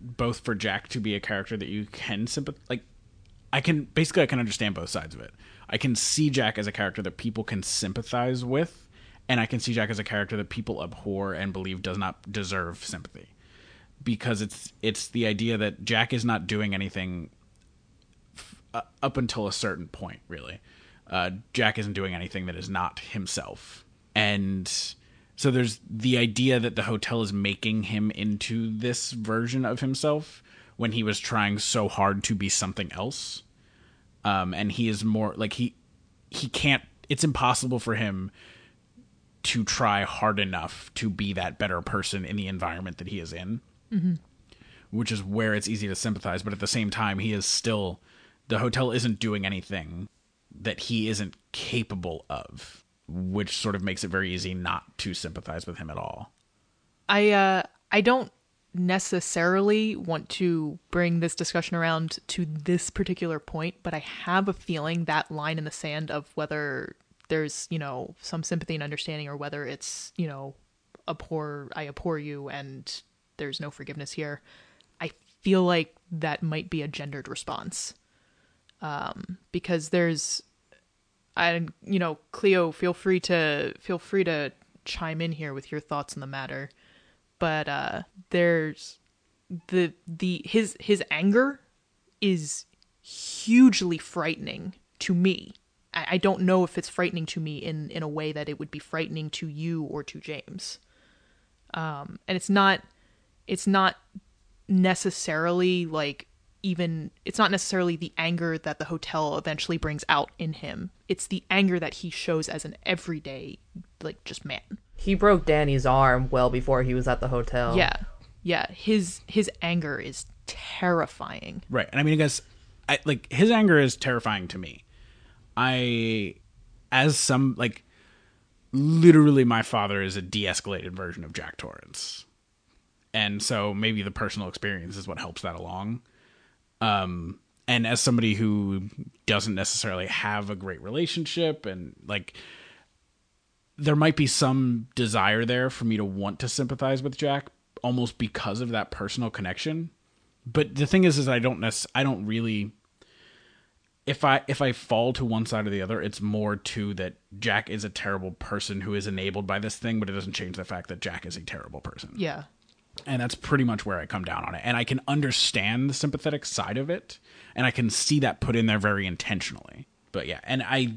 both for Jack to be a character that you can sympathize like I can basically I can understand both sides of it. I can see Jack as a character that people can sympathize with, and I can see Jack as a character that people abhor and believe does not deserve sympathy. Because it's it's the idea that Jack is not doing anything f- uh, up until a certain point, really. Uh, Jack isn't doing anything that is not himself, and so there's the idea that the hotel is making him into this version of himself when he was trying so hard to be something else. Um, and he is more like he he can't. It's impossible for him to try hard enough to be that better person in the environment that he is in which is where it's easy to sympathize. But at the same time, he is still the hotel isn't doing anything that he isn't capable of, which sort of makes it very easy not to sympathize with him at all. I uh I don't necessarily want to bring this discussion around to this particular point, but I have a feeling that line in the sand of whether there's, you know, some sympathy and understanding or whether it's, you know, abhor I abhor you and there's no forgiveness here. I feel like that might be a gendered response. Um because there's I you know, Cleo, feel free to feel free to chime in here with your thoughts on the matter. But uh there's the the his his anger is hugely frightening to me. I, I don't know if it's frightening to me in in a way that it would be frightening to you or to James. Um and it's not it's not necessarily like even it's not necessarily the anger that the hotel eventually brings out in him. It's the anger that he shows as an everyday like just man. He broke Danny's arm well before he was at the hotel. Yeah. Yeah, his his anger is terrifying. Right. And I mean, I guess, I, like, his anger is terrifying to me. I, as some, like, literally, my father is a de escalated version of Jack Torrance. And so maybe the personal experience is what helps that along. Um, and as somebody who doesn't necessarily have a great relationship and, like, there might be some desire there for me to want to sympathize with Jack almost because of that personal connection but the thing is is i don't nec- i don't really if i if i fall to one side or the other it's more to that jack is a terrible person who is enabled by this thing but it doesn't change the fact that jack is a terrible person Yeah. And that's pretty much where I come down on it. And I can understand the sympathetic side of it, and I can see that put in there very intentionally. But yeah, and I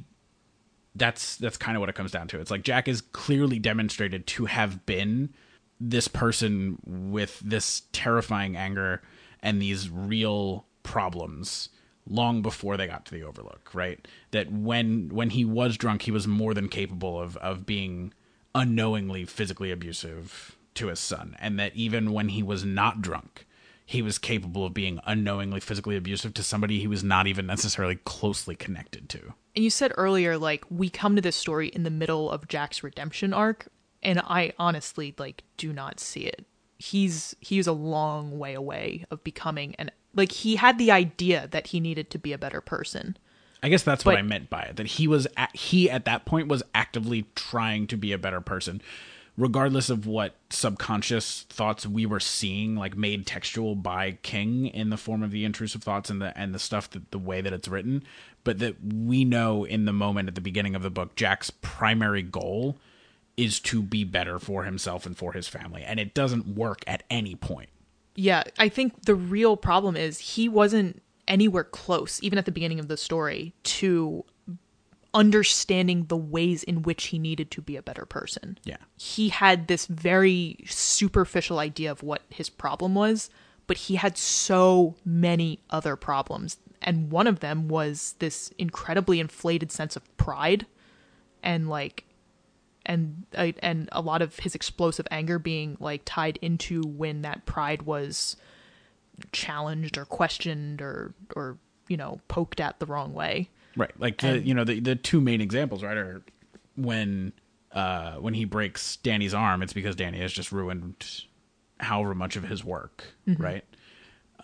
that's that's kind of what it comes down to. It's like Jack is clearly demonstrated to have been this person with this terrifying anger and these real problems long before they got to the overlook right that when when he was drunk he was more than capable of of being unknowingly physically abusive to his son and that even when he was not drunk he was capable of being unknowingly physically abusive to somebody he was not even necessarily closely connected to And you said earlier, like, we come to this story in the middle of Jack's redemption arc, and I honestly, like, do not see it. He's he's a long way away of becoming an like he had the idea that he needed to be a better person. I guess that's what I meant by it. That he was at, he at that point was actively trying to be a better person, regardless of what subconscious thoughts we were seeing, like made textual by King in the form of the intrusive thoughts and the and the stuff that the way that it's written. But that we know in the moment at the beginning of the book, Jack's primary goal is to be better for himself and for his family, and it doesn't work at any point. Yeah, I think the real problem is he wasn't anywhere close, even at the beginning of the story, to understanding the ways in which he needed to be a better person. Yeah. He had this very superficial idea of what his problem was, but he had so many other problems. And one of them was this incredibly inflated sense of pride and like and uh, and a lot of his explosive anger being like tied into when that pride was challenged or questioned or or you know poked at the wrong way Right. Like the you know the the two main examples, right, are when uh when he breaks Danny's arm, it's because Danny has just ruined however much of his work, right?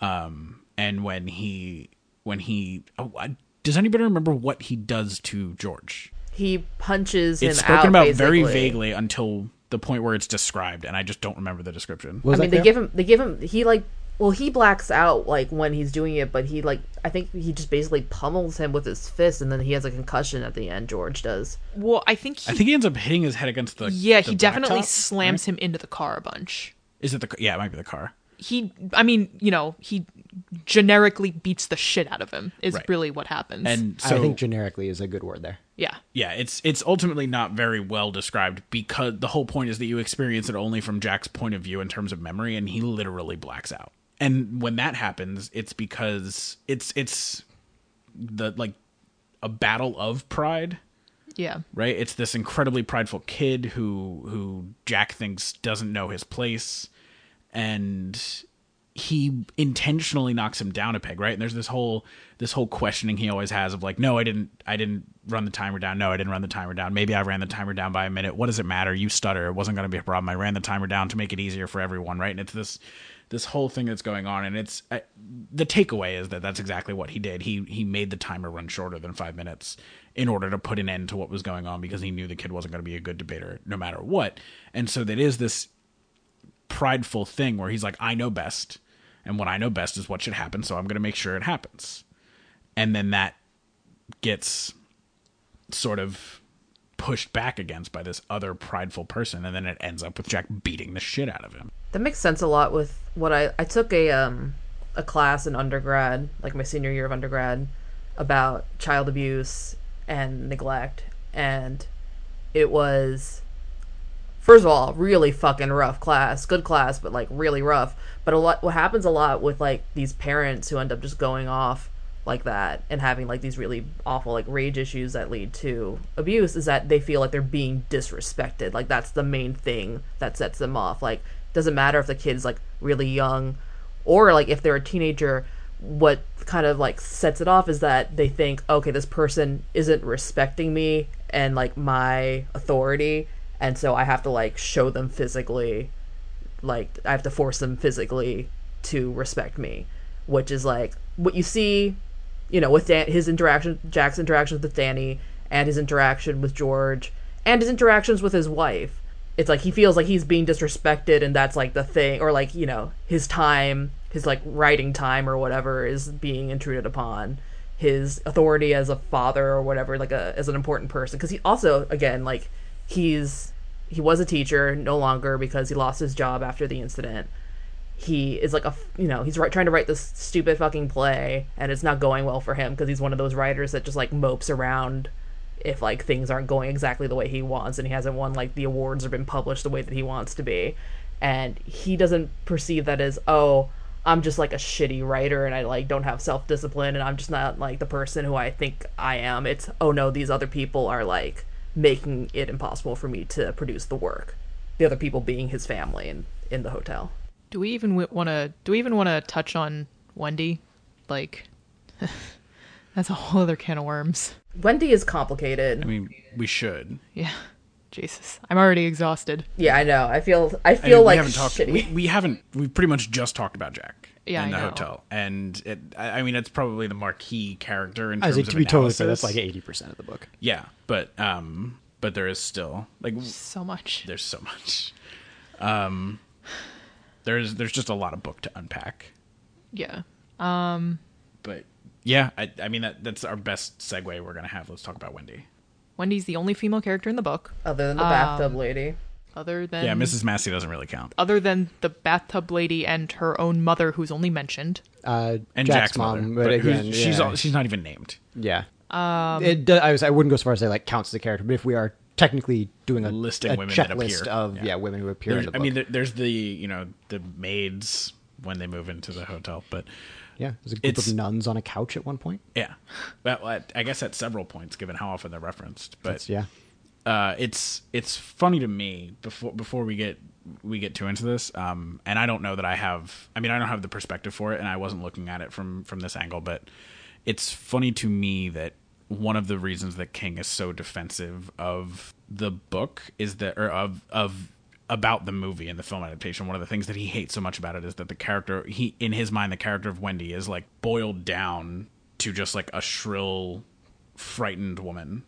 Um and when he when he oh, I- does anybody remember what he does to George? He punches him It's spoken out, about very vaguely until the point where it's described and I just don't remember the description. Was I mean, they clear? give him. They give him. He like. Well, he blacks out like when he's doing it, but he like. I think he just basically pummels him with his fist, and then he has a concussion at the end. George does. well i think he, I think he ends up hitting his head against the yeah the he definitely blacktop, slams right? him into the car a bunch Is it the yeah, it might be the car. he i mean you know he generically beats the shit out of him is Right. really what happens And so I think generically is a good word there. yeah yeah it's it's ultimately not very well described because the whole point is that you experience it only from jack's point of view in terms of memory and he literally blacks out and when that happens it's because it's it's the like a battle of pride. Yeah. Right? It's this incredibly prideful kid who who jack thinks doesn't know his place. And he intentionally knocks him down a peg right? And there's this whole this whole questioning he always has of like no i didn't i didn't run the timer down. No i didn't run the timer down. Maybe i ran the timer down by a minute. What does it matter? You stutter. It wasn't going to be a problem. I ran the timer down to make it easier for everyone right? And it's this this whole thing that's going on. And it's the takeaway is that that's exactly what he did. He he made the timer run shorter than five minutes in order to put an end to what was going on because he knew the kid wasn't going to be a good debater no matter what. And so that is this prideful thing where he's like i know best and what i know best is what should happen so i'm going to make sure it happens. And then that gets sort of pushed back against by this other prideful person and then it ends up with jack beating the shit out of him. That makes sense a lot with what I I took a um a class in undergrad, like my senior year of undergrad, about child abuse and neglect, and it was first of all really fucking rough class, good class, but like really rough. But a lot what happens a lot with like these parents who end up just going off like that and having like these really awful like rage issues that lead to abuse is that they feel like they're being disrespected like that's the main thing that sets them off like doesn't matter if the kid's like really young or like if they're a teenager what kind of like sets it off is that they think okay this person isn't respecting me and like my authority and so i have to like show them physically like I have to force them physically to respect me, which is like what you see, you know, with Dan- his interaction, Jack's interactions with Danny, and his interaction with George, and his interactions with his wife. It's like he feels like he's being disrespected, and that's like the thing, or like you know, his time, his like writing time or whatever is being intruded upon. His authority as a father or whatever, like a as an important person, because he also again like he's he was a teacher no longer because he lost his job after the incident. He is like a you know he's trying to write this stupid fucking play and it's not going well for him because he's one of those writers that just like mopes around if like things aren't going exactly the way he wants and he hasn't won like the awards or been published the way that he wants to be. And he doesn't perceive that as oh i'm just like a shitty writer and i like don't have self-discipline and i'm just not like the person who i think i am. It's oh no these other people are like making it impossible for me to produce the work the other people being his family in in the hotel Do we even want to? Do we even want to touch on Wendy? Like, [laughs] that's a whole other can of worms. wendy is complicated I mean, we should. Yeah, Jesus, I'm already exhausted. yeah i know i feel i I feel mean, like we haven't talked. shitty We, we haven't. We've pretty much just talked about Jack Yeah, in the hotel, and it. I I mean, it's probably the marquee character in I terms was like, of to be totally fair, that's like eighty percent of the book. Yeah, but um, but there is still like So much. there's so much. Um, there's there's just a lot of book to unpack, Yeah. but yeah, I I mean that that's our best segue we're gonna have. Let's talk about Wendy. Wendy's the only female character in the book, other than the Um, bathtub lady other than yeah, Mrs. Massey doesn't really count, other than the bathtub lady and her own mother, who's only mentioned. Uh, and Jack's, Jack's, mom, mother, but, who's- again, she's all, she's not even named. yeah. Um, it, do- I was I wouldn't go so far as to say like counts as a character, but if we are technically doing a Listing a women that checklist appear, of yeah. yeah. women who appear There's, in the I mean, there, there's the you know the maids when they move into the hotel, but yeah, there's a group it's- of nuns on a couch at one point. yeah, well, I- I guess at several points, given how often they're referenced. But That's, yeah, uh, it's it's funny to me before before we get we get too into this um, and i don't know that i have i mean i don't have the perspective for it and i wasn't looking at it from from this angle but it's funny to me that one of the reasons that king is so defensive of the book is that or of of about the movie and the film adaptation one of the things that he hates so much about it is that the character he in his mind the character of wendy is like boiled down to just like a shrill frightened woman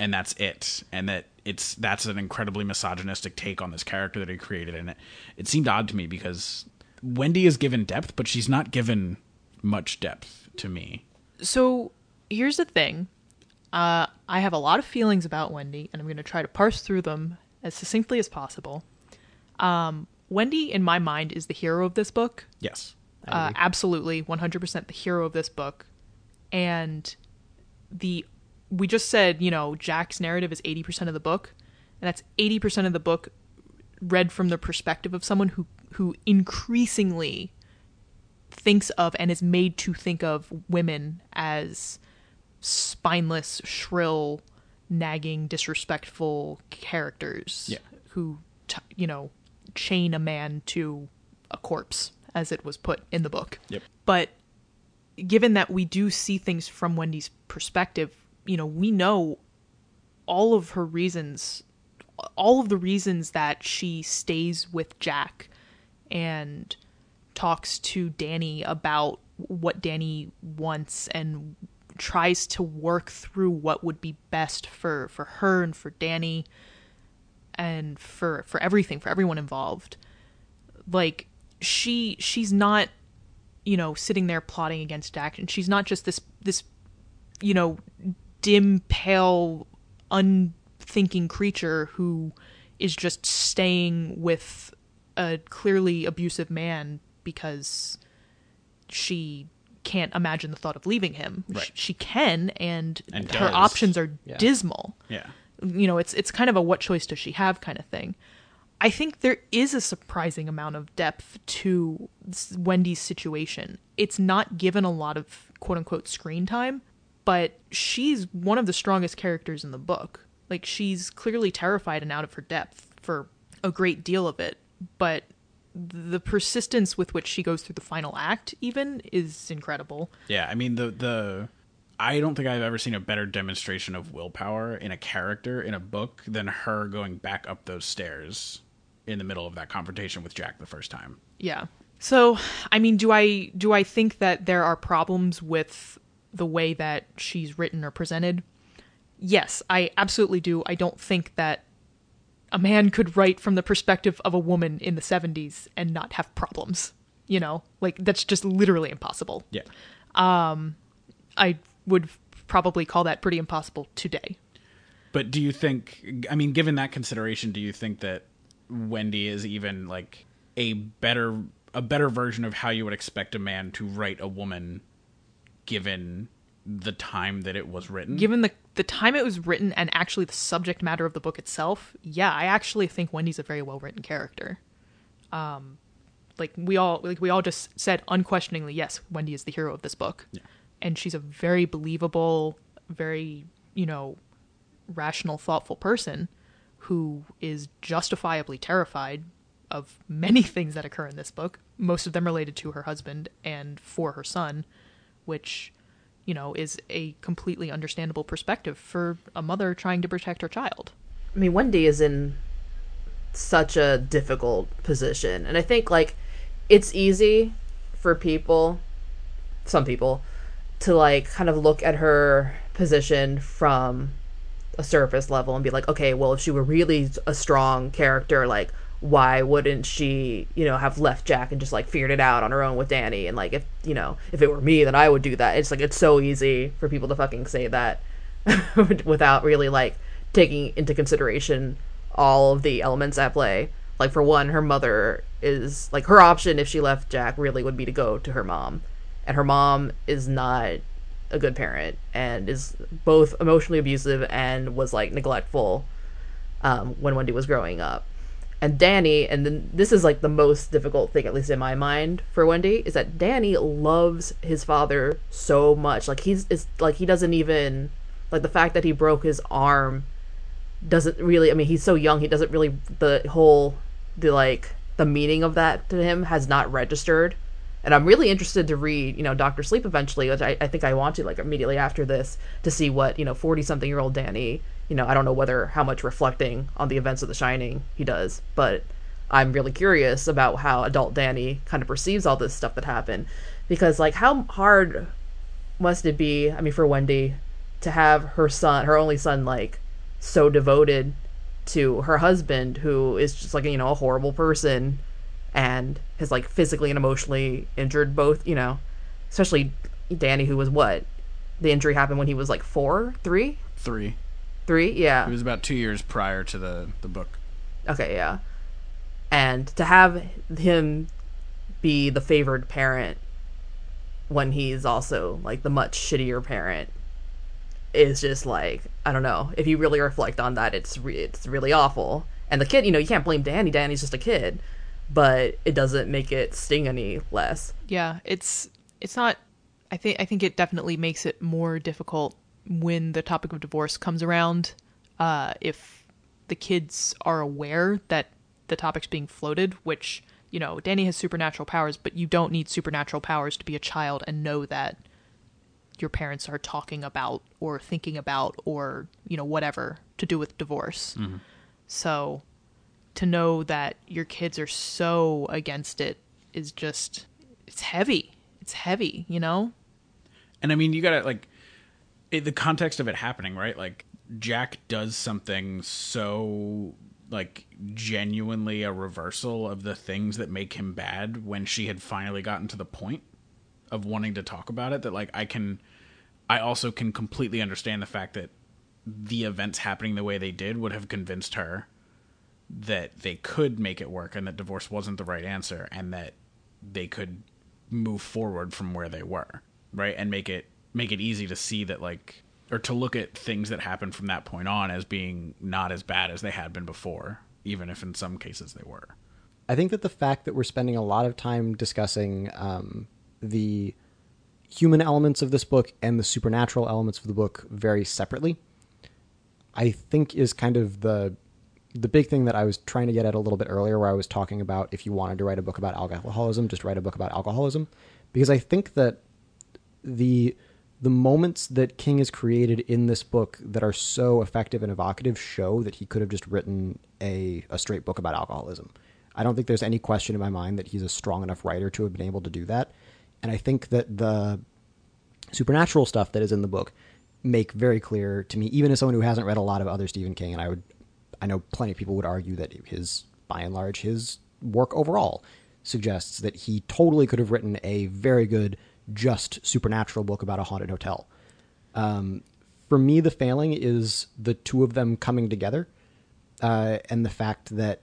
and that's it and that it's that's an incredibly misogynistic take on this character that he created and it, it seemed odd to me because wendy is given depth but she's not given much depth to me So here's the thing. Uh, I have a lot of feelings about Wendy, and I'm going to try to parse through them as succinctly as possible. Um, Wendy, in my mind, is the hero of this book. yes Uh, absolutely, 100% the hero of this book. And the we just said, you know, Jack's narrative is 80% of the book, and that's 80% of the book read from the perspective of someone who who increasingly thinks of and is made to think of women as spineless, shrill, nagging, disrespectful characters Yeah. who, t- you know, chain a man to a corpse, as it was put in the book. Yep. But given that we do see things from Wendy's perspective, you know, we know all of her reasons, all of the reasons that she stays with Jack and talks to Danny about what Danny wants and tries to work through what would be best for for her and for Danny and for for everything for everyone involved. Like she she's not you know sitting there plotting against Jack and she's not just this this you know dim pale unthinking creature who is just staying with a clearly abusive man because she can't imagine the thought of leaving him. Right. Sh- She can, and, And her does. options are Yeah. dismal. yeah You know, it's it's kind of a what choice does she have kind of thing. I think there is a surprising amount of depth to Wendy's situation. It's not given a lot of quote unquote screen time, but she's one of the strongest characters in the book. Like she's clearly terrified and out of her depth for a great deal of it, but the persistence with which she goes through the final act even is incredible. yeah i mean the the i don't think i've ever seen a better demonstration of willpower in a character in a book than her going back up those stairs in the middle of that confrontation with jack the first time Yeah. So, I mean, do I do I think that there are problems with the way that she's written or presented? Yes, I absolutely do. I don't think that a man could write from the perspective of a woman in the 70s and not have problems. You know, like that's just literally impossible. yeah Um I would probably call that pretty impossible today. But do you think? I mean, given that consideration, do you think that Wendy is even like a better a better version of how you would expect a man to write a woman given the time that it was written. Given the the time it was written and actually the subject matter of the book itself, yeah, I actually think Wendy's a very well written character. Um, like we all like we all just said unquestioningly, yes, Wendy is the hero of this book, Yeah. and she's a very believable, very you know, rational, thoughtful person who is justifiably terrified of many [laughs] things that occur in this book, most of them related to her husband and for her son, which, you know, is a completely understandable perspective for a mother trying to protect her child. I mean, Wendy is in such a difficult position. And I think, like, it's easy for people, some people, to, like, kind of look at her position from a surface level and be like, okay, well, if she were really a strong character, like, why wouldn't she, you know, have left Jack and just, like, figured it out on her own with Danny? And, like, if, you know, if it were me, then I would do that. It's like, it's so easy for people to fucking say that [laughs] without really, like, taking into consideration all of the elements at play. Like for one, her mother is like her option if she left Jack really would be to go to her mom. And her mom is not a good parent and is both emotionally abusive and was like neglectful um, when Wendy was growing up. And Danny, and then this is like the most difficult thing, at least in my mind, for Wendy, is that Danny loves his father so much. Like he's it's like he doesn't even like the fact that he broke his arm doesn't really i mean he's so young he doesn't really the whole the like the meaning of that to him has not registered and i'm really interested to read you know dr sleep eventually which I, I think i want to like immediately after this to see what you know 40 something year old danny you know i don't know whether how much reflecting on the events of the shining he does but i'm really curious about how adult danny kind of perceives all this stuff that happened because like how hard must it be i mean for wendy to have her son her only son like so devoted to her husband who is just like you know a horrible person and has like physically and emotionally injured both you know especially danny who was what the injury happened when he was like four three Three. Three yeah It was about two years prior to the the book. okay yeah and to have him be the favored parent when he's also like the much shittier parent is just like I don't know. If you really reflect on that, it's re- it's really awful. And the kid, you know, you can't blame Danny. Danny's just a kid, but it doesn't make it sting any less. Yeah, it's it's not I think I think it definitely makes it more difficult when the topic of divorce comes around uh if the kids are aware that the topic's being floated, which, you know, Danny has supernatural powers, but you don't need supernatural powers to be a child and know that your parents are talking about or thinking about or, you know, whatever to do with divorce. So to know that your kids are so against it is just it's heavy. It's heavy, you know? And I mean, you gotta like it, the context of it happening, right? Like Jack does something so like genuinely a reversal of the things that make him bad when she had finally gotten to the point of wanting to talk about it that like I can I also can completely understand the fact that the events happening the way they did would have convinced her that they could make it work and that divorce wasn't the right answer and that they could move forward from where they were right and make it make it easy to see that like or to look at things that happened from that point on as being not as bad as they had been before even if in some cases they were. I think that the fact that we're spending a lot of time discussing um, the human elements of this book and the supernatural elements of the book very separately, I think is kind of the the big thing that I was trying to get at a little bit earlier, where I was talking about if you wanted to write a book about alcoholism, just write a book about alcoholism, because I think that the the moments that King has created in this book that are so effective and evocative show that he could have just written a, a straight book about alcoholism. I don't think there's any question in my mind that he's a strong enough writer to have been able to do that. And I think that the supernatural stuff that is in the book make very clear to me, even as someone who hasn't read a lot of other Stephen King, and I would, I know plenty of people would argue that his, by and large, his work overall suggests that he totally could have written a very good, just supernatural book about a haunted hotel. Um, for me, the failing is the two of them coming together, uh, and the fact that,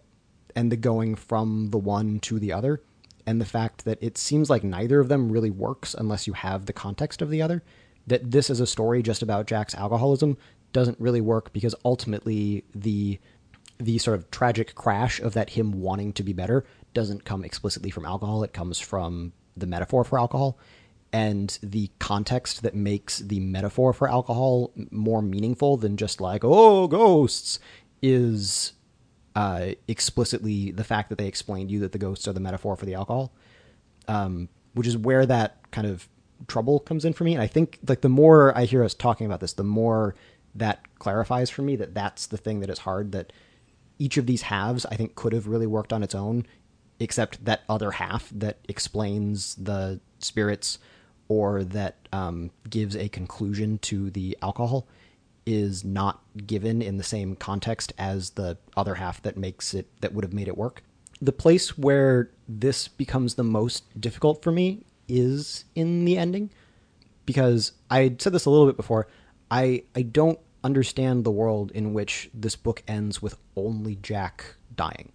and the going from the one to the other, and the fact that it seems like neither of them really works unless you have the context of the other. That this is a story just about Jack's alcoholism doesn't really work because ultimately the the sort of tragic crash of that him wanting to be better doesn't come explicitly from alcohol. It comes from the metaphor for alcohol and the context that makes the metaphor for alcohol more meaningful than just like oh ghosts is uh, explicitly the fact that they explained you that the ghosts are the metaphor for the alcohol, um, which is where that kind of trouble comes in for me. And I think like the more I hear us talking about this, the more that clarifies for me that that's the thing that is hard. That each of these halves I think could have really worked on its own, except that other half that explains the spirits or that um, gives a conclusion to the alcohol is not given in the same context as the other half that makes it that would have made it work. The place where this becomes the most difficult for me is in the ending because I said this a little bit before. I I don't understand the world in which this book ends with only Jack dying.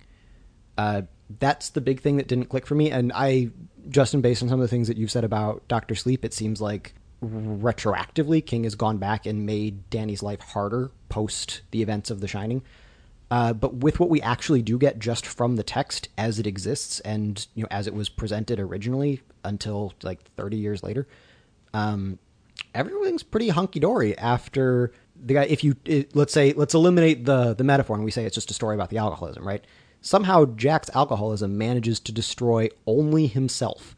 Uh, that's the big thing that didn't click for me. And I, Justin, based on some of the things that you've said about Doctor Sleep, it seems like retroactively King has gone back and made Danny's life harder post the events of The Shining. Uh, but with what we actually do get just from the text as it exists and you know as it was presented originally until like 30 years later, um, everything's pretty hunky dory after the guy. If you it, let's say let's eliminate the the metaphor and we say it's just a story about the alcoholism, right? Somehow Jack's alcoholism manages to destroy only himself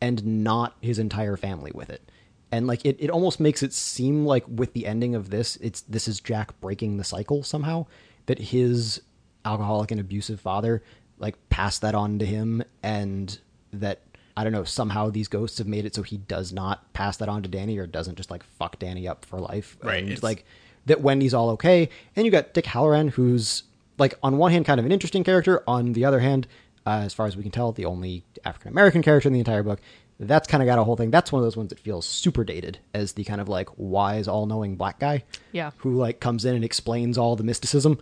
and not his entire family with it. And like it, it almost makes it seem like with the ending of this it's this is jack breaking the cycle somehow that his alcoholic and abusive father like passed that on to him and that i don't know somehow these ghosts have made it so he does not pass that on to danny or doesn't just like fuck danny up for life. Right, and like that wendy's all okay and you got dick hallorann who's like on one hand kind of an interesting character on the other hand uh, as far as we can tell the only african american character in the entire book that's kind of got a whole thing that's one of those ones that feels super dated as the kind of like wise all-knowing black guy Yeah. who like comes in and explains all the mysticism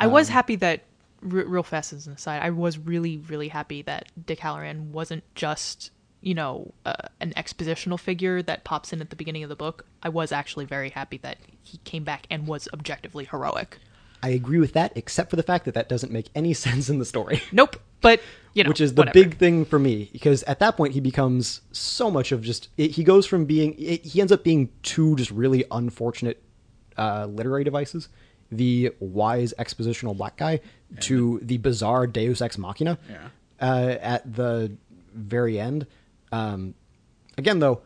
I Um, was happy that, r- real fast as an aside, I was really, really happy that Dick Hallorann wasn't just, you know, uh, an expositional figure that pops in at the beginning of the book. I was actually very happy that he came back and was objectively heroic. I agree with that except for the fact that that doesn't make any [laughs] sense in the story Nope, but, you know, which is the whatever. big thing for me because at that point he becomes so much of just it, he goes from being it, he ends up being two just really unfortunate uh, literary devices the wise expositional black guy to the bizarre deus ex machina Yeah. uh, at the very end um, again though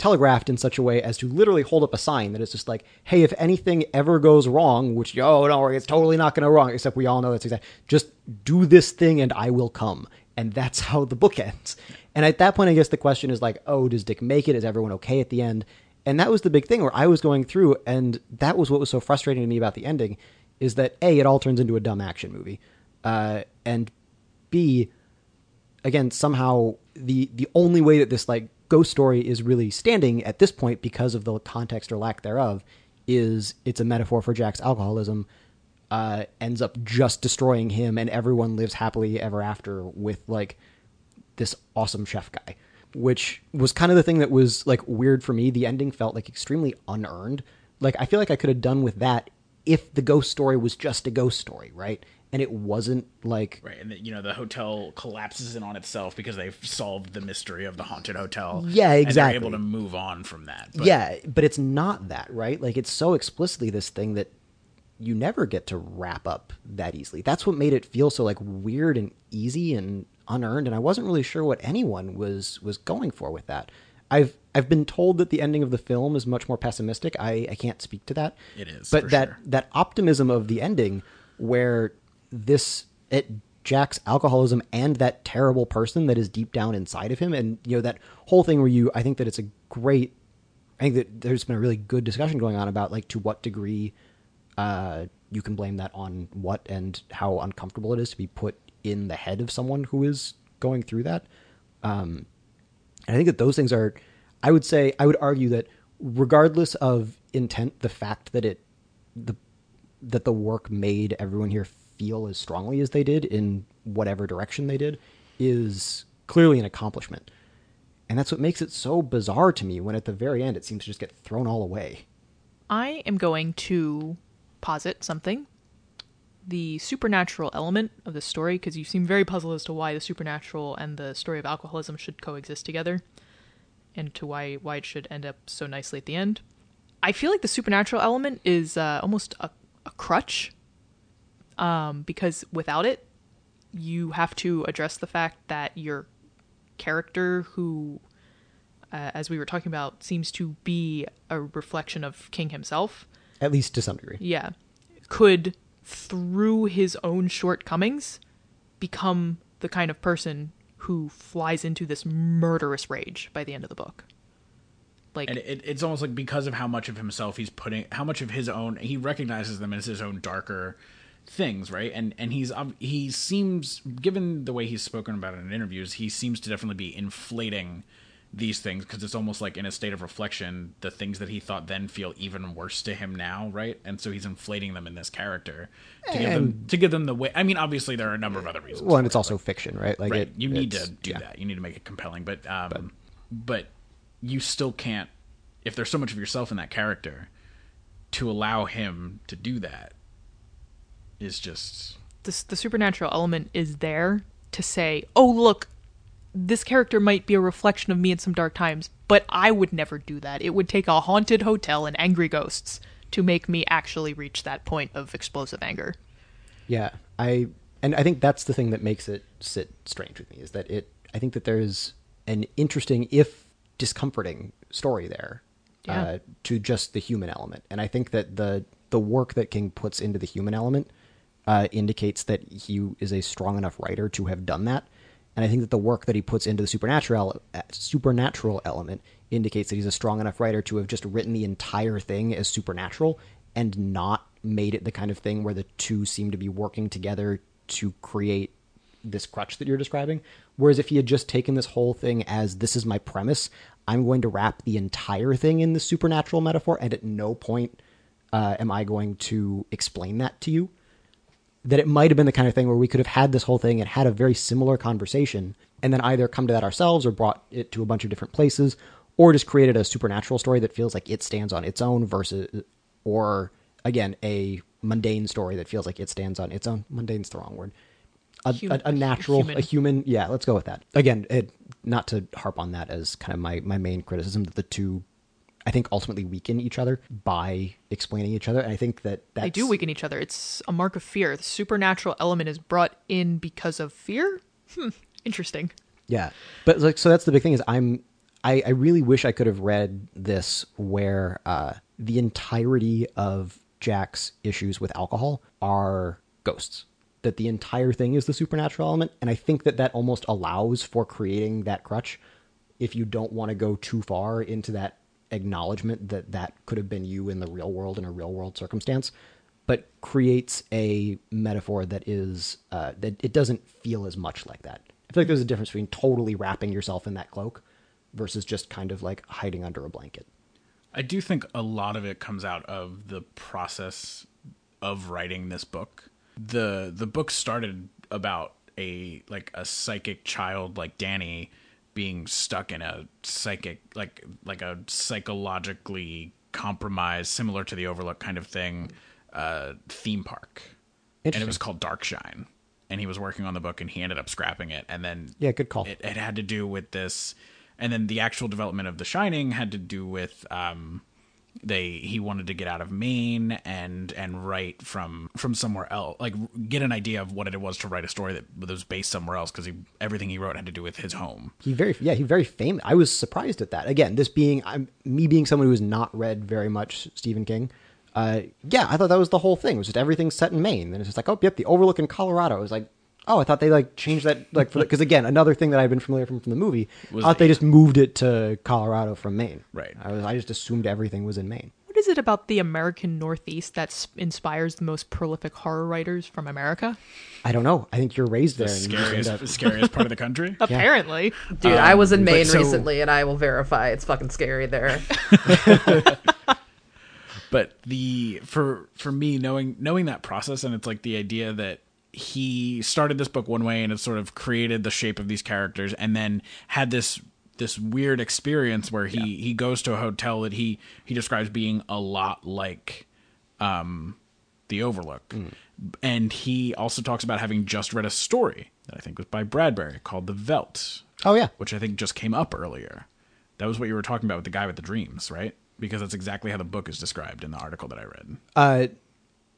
telegraphed in such a way as to literally hold up a sign that is just like, hey, if anything ever goes wrong, which oh worry, it's totally not going to wrong, except we all know that's exact. Just do this thing and I will come, and that's [laughs] how the book ends. And at that point, I guess the question is like, oh, does Dick make it? Is everyone okay at the end? And that was the big thing where I was going through, and that was what was so frustrating to me about the ending, is that a it all turns into a dumb action movie, uh, and b again somehow the the only way that this like ghost story is really standing at this point because of the context or lack thereof is it's a metaphor for Jack's alcoholism uh ends up just destroying him and everyone lives happily ever after with like this awesome chef guy which was kind of the thing that was like weird for me. The ending felt like extremely unearned. Like i feel like i could have done with that if the ghost story was just a ghost story right and it wasn't like Right, and the, you know the hotel collapses in on itself because they've solved the mystery of the haunted hotel. Yeah, And exactly. they're able to move on from that. But yeah, but it's not that, right? Like it's so explicitly this thing that you never get to wrap up that easily. That's what made it feel so like weird and easy and unearned and I wasn't really sure what anyone was was going for with that. I've I've been told that the ending of the film is much more pessimistic. I, I can't speak to that. It is, But that sure. that optimism of the ending where this it Jack's alcoholism and that terrible person that is deep down inside of him and you know that whole thing where you I think that it's a great I think that there's been a really good discussion going on about like to what degree uh, you can blame that on what and how uncomfortable it is to be put in the head of someone who is going through that. Um, and I think that those things are, I would say, I would argue that regardless of intent, the fact that it, the, that the work made everyone here feel as strongly as they did in whatever direction they did is clearly an accomplishment. And that's what makes it so bizarre to me when at the very end it seems to just get thrown all away. I am going to posit something. The supernatural element of the story, because you seem very puzzled as to why the supernatural and the story of alcoholism should coexist together, and to why why it should end up so nicely at the end. I feel like the supernatural element is uh, almost a, a crutch, um, because without it, you have to address the fact that your character, who, uh, as we were talking about, seems to be a reflection of King himself, At least to some degree. yeah, could through his own shortcomings become the kind of person who flies into this murderous rage by the end of the book. Like and it, it's almost like because of how much of himself he's putting how much of his own he recognizes them as his own darker things right and and he's he seems given the way he's spoken about it in interviews he seems to definitely be inflating these things because it's almost like in a state of reflection the things that he thought then feel even worse to him now right and so he's inflating them in this character to give them to give them the way i mean obviously there are a number of other reasons Well, and it's it, also fiction, right? Like right it, you need to do yeah. that you need to make it compelling but um but, you still can't if there's so much of yourself in that character to allow him to do that is just the, the supernatural element is there to say, "Oh, look, this character might be a reflection of me in some dark times, but I would never do that. It would take a haunted hotel and angry ghosts to make me actually reach that point of explosive anger." Yeah, I and I think that's the thing that makes it sit strange with me is that it. I think that there's an interesting, if discomforting, story there Yeah. uh, to just the human element, and I think that the the work that King puts into the human element uh, indicates that he is a strong enough writer to have done that. And I think that the work that he puts into the supernatural uh, supernatural element indicates that he's a strong enough writer to have just written the entire thing as supernatural and not made it the kind of thing where the two seem to be working together to create this crutch that you're describing. Whereas if he had just taken this whole thing as this is my premise, I'm going to wrap the entire thing in the supernatural metaphor, and at no point uh, am I going to explain that to you that it might have been the kind of thing where we could have had this whole thing and had a very similar conversation and then either come to that ourselves or brought it to a bunch of different places or just created a supernatural story that feels like it stands on its own versus or again a mundane story that feels like it stands on its own. Mundane's the wrong word. A, Human- a, a natural human. a human yeah let's go with that. Again it, not to harp on that as kind of my my main criticism that the two i think ultimately weaken each other by explaining each other and i think that that's, They do weaken each other. It's a mark of fear. The supernatural element is brought in because of fear. Hmm, interesting. Yeah, but like, so that's the big thing is I'm I, I really wish I could have read this where uh, the entirety of Jack's issues with alcohol are ghosts. That the entire thing is the supernatural element, and I think that that almost allows for creating that crutch if you don't want to go too far into that acknowledgement that that could have been you in the real world in a real world circumstance but creates a metaphor that is uh, that it doesn't feel as much like that. I feel like there's a difference between totally wrapping yourself in that cloak versus just kind of like hiding under a blanket. I do think a lot of it comes out of the process of writing this book. The the book started about a like a psychic child like Danny being stuck in a psychic like like a psychologically compromised similar to the overlook kind of thing uh theme park. And it was called Darkshine. And he was working on the book and he ended up scrapping it and then Yeah, good call. it, it had to do with this and then the actual development of the shining had to do with um they he wanted to get out of maine and and write from from somewhere else like get an idea of what it was to write a story that was based somewhere else because he everything he wrote had to do with his home He very yeah he very famous. I was surprised at that. Again, this being I'm me being someone who has not read very much Stephen King. Uh, yeah, I thought that was the whole thing. It was just everything set in Maine. And it's just like, oh, yep, the Overlook in Colorado. I was like, oh, I thought they like changed that like for because again, another thing that I've been familiar from from the movie. Was I thought they the- just moved it to Colorado from Maine. Right. I was I just assumed everything was in Maine. What is it about the American Northeast that s- inspires the most prolific horror writers from America? I don't know. I think you're raised there. the and you just end scariest up- scariest part of the country [laughs] Apparently. Dude, I um, was in Maine so- recently, and I will verify it's fucking scary there. [laughs] but the for for me knowing knowing that process and it's like the idea that he started this book one way and it sort of created the shape of these characters and then had this this weird experience where he he goes to a hotel that he he describes being a lot like um the overlook. And he also talks about having just read a story that i think was by bradbury called the veldt. Oh yeah, which i think just came up earlier. That was what you were talking about with the guy with the dreams right? Because that's exactly how the book is described in the article that i read. Uh,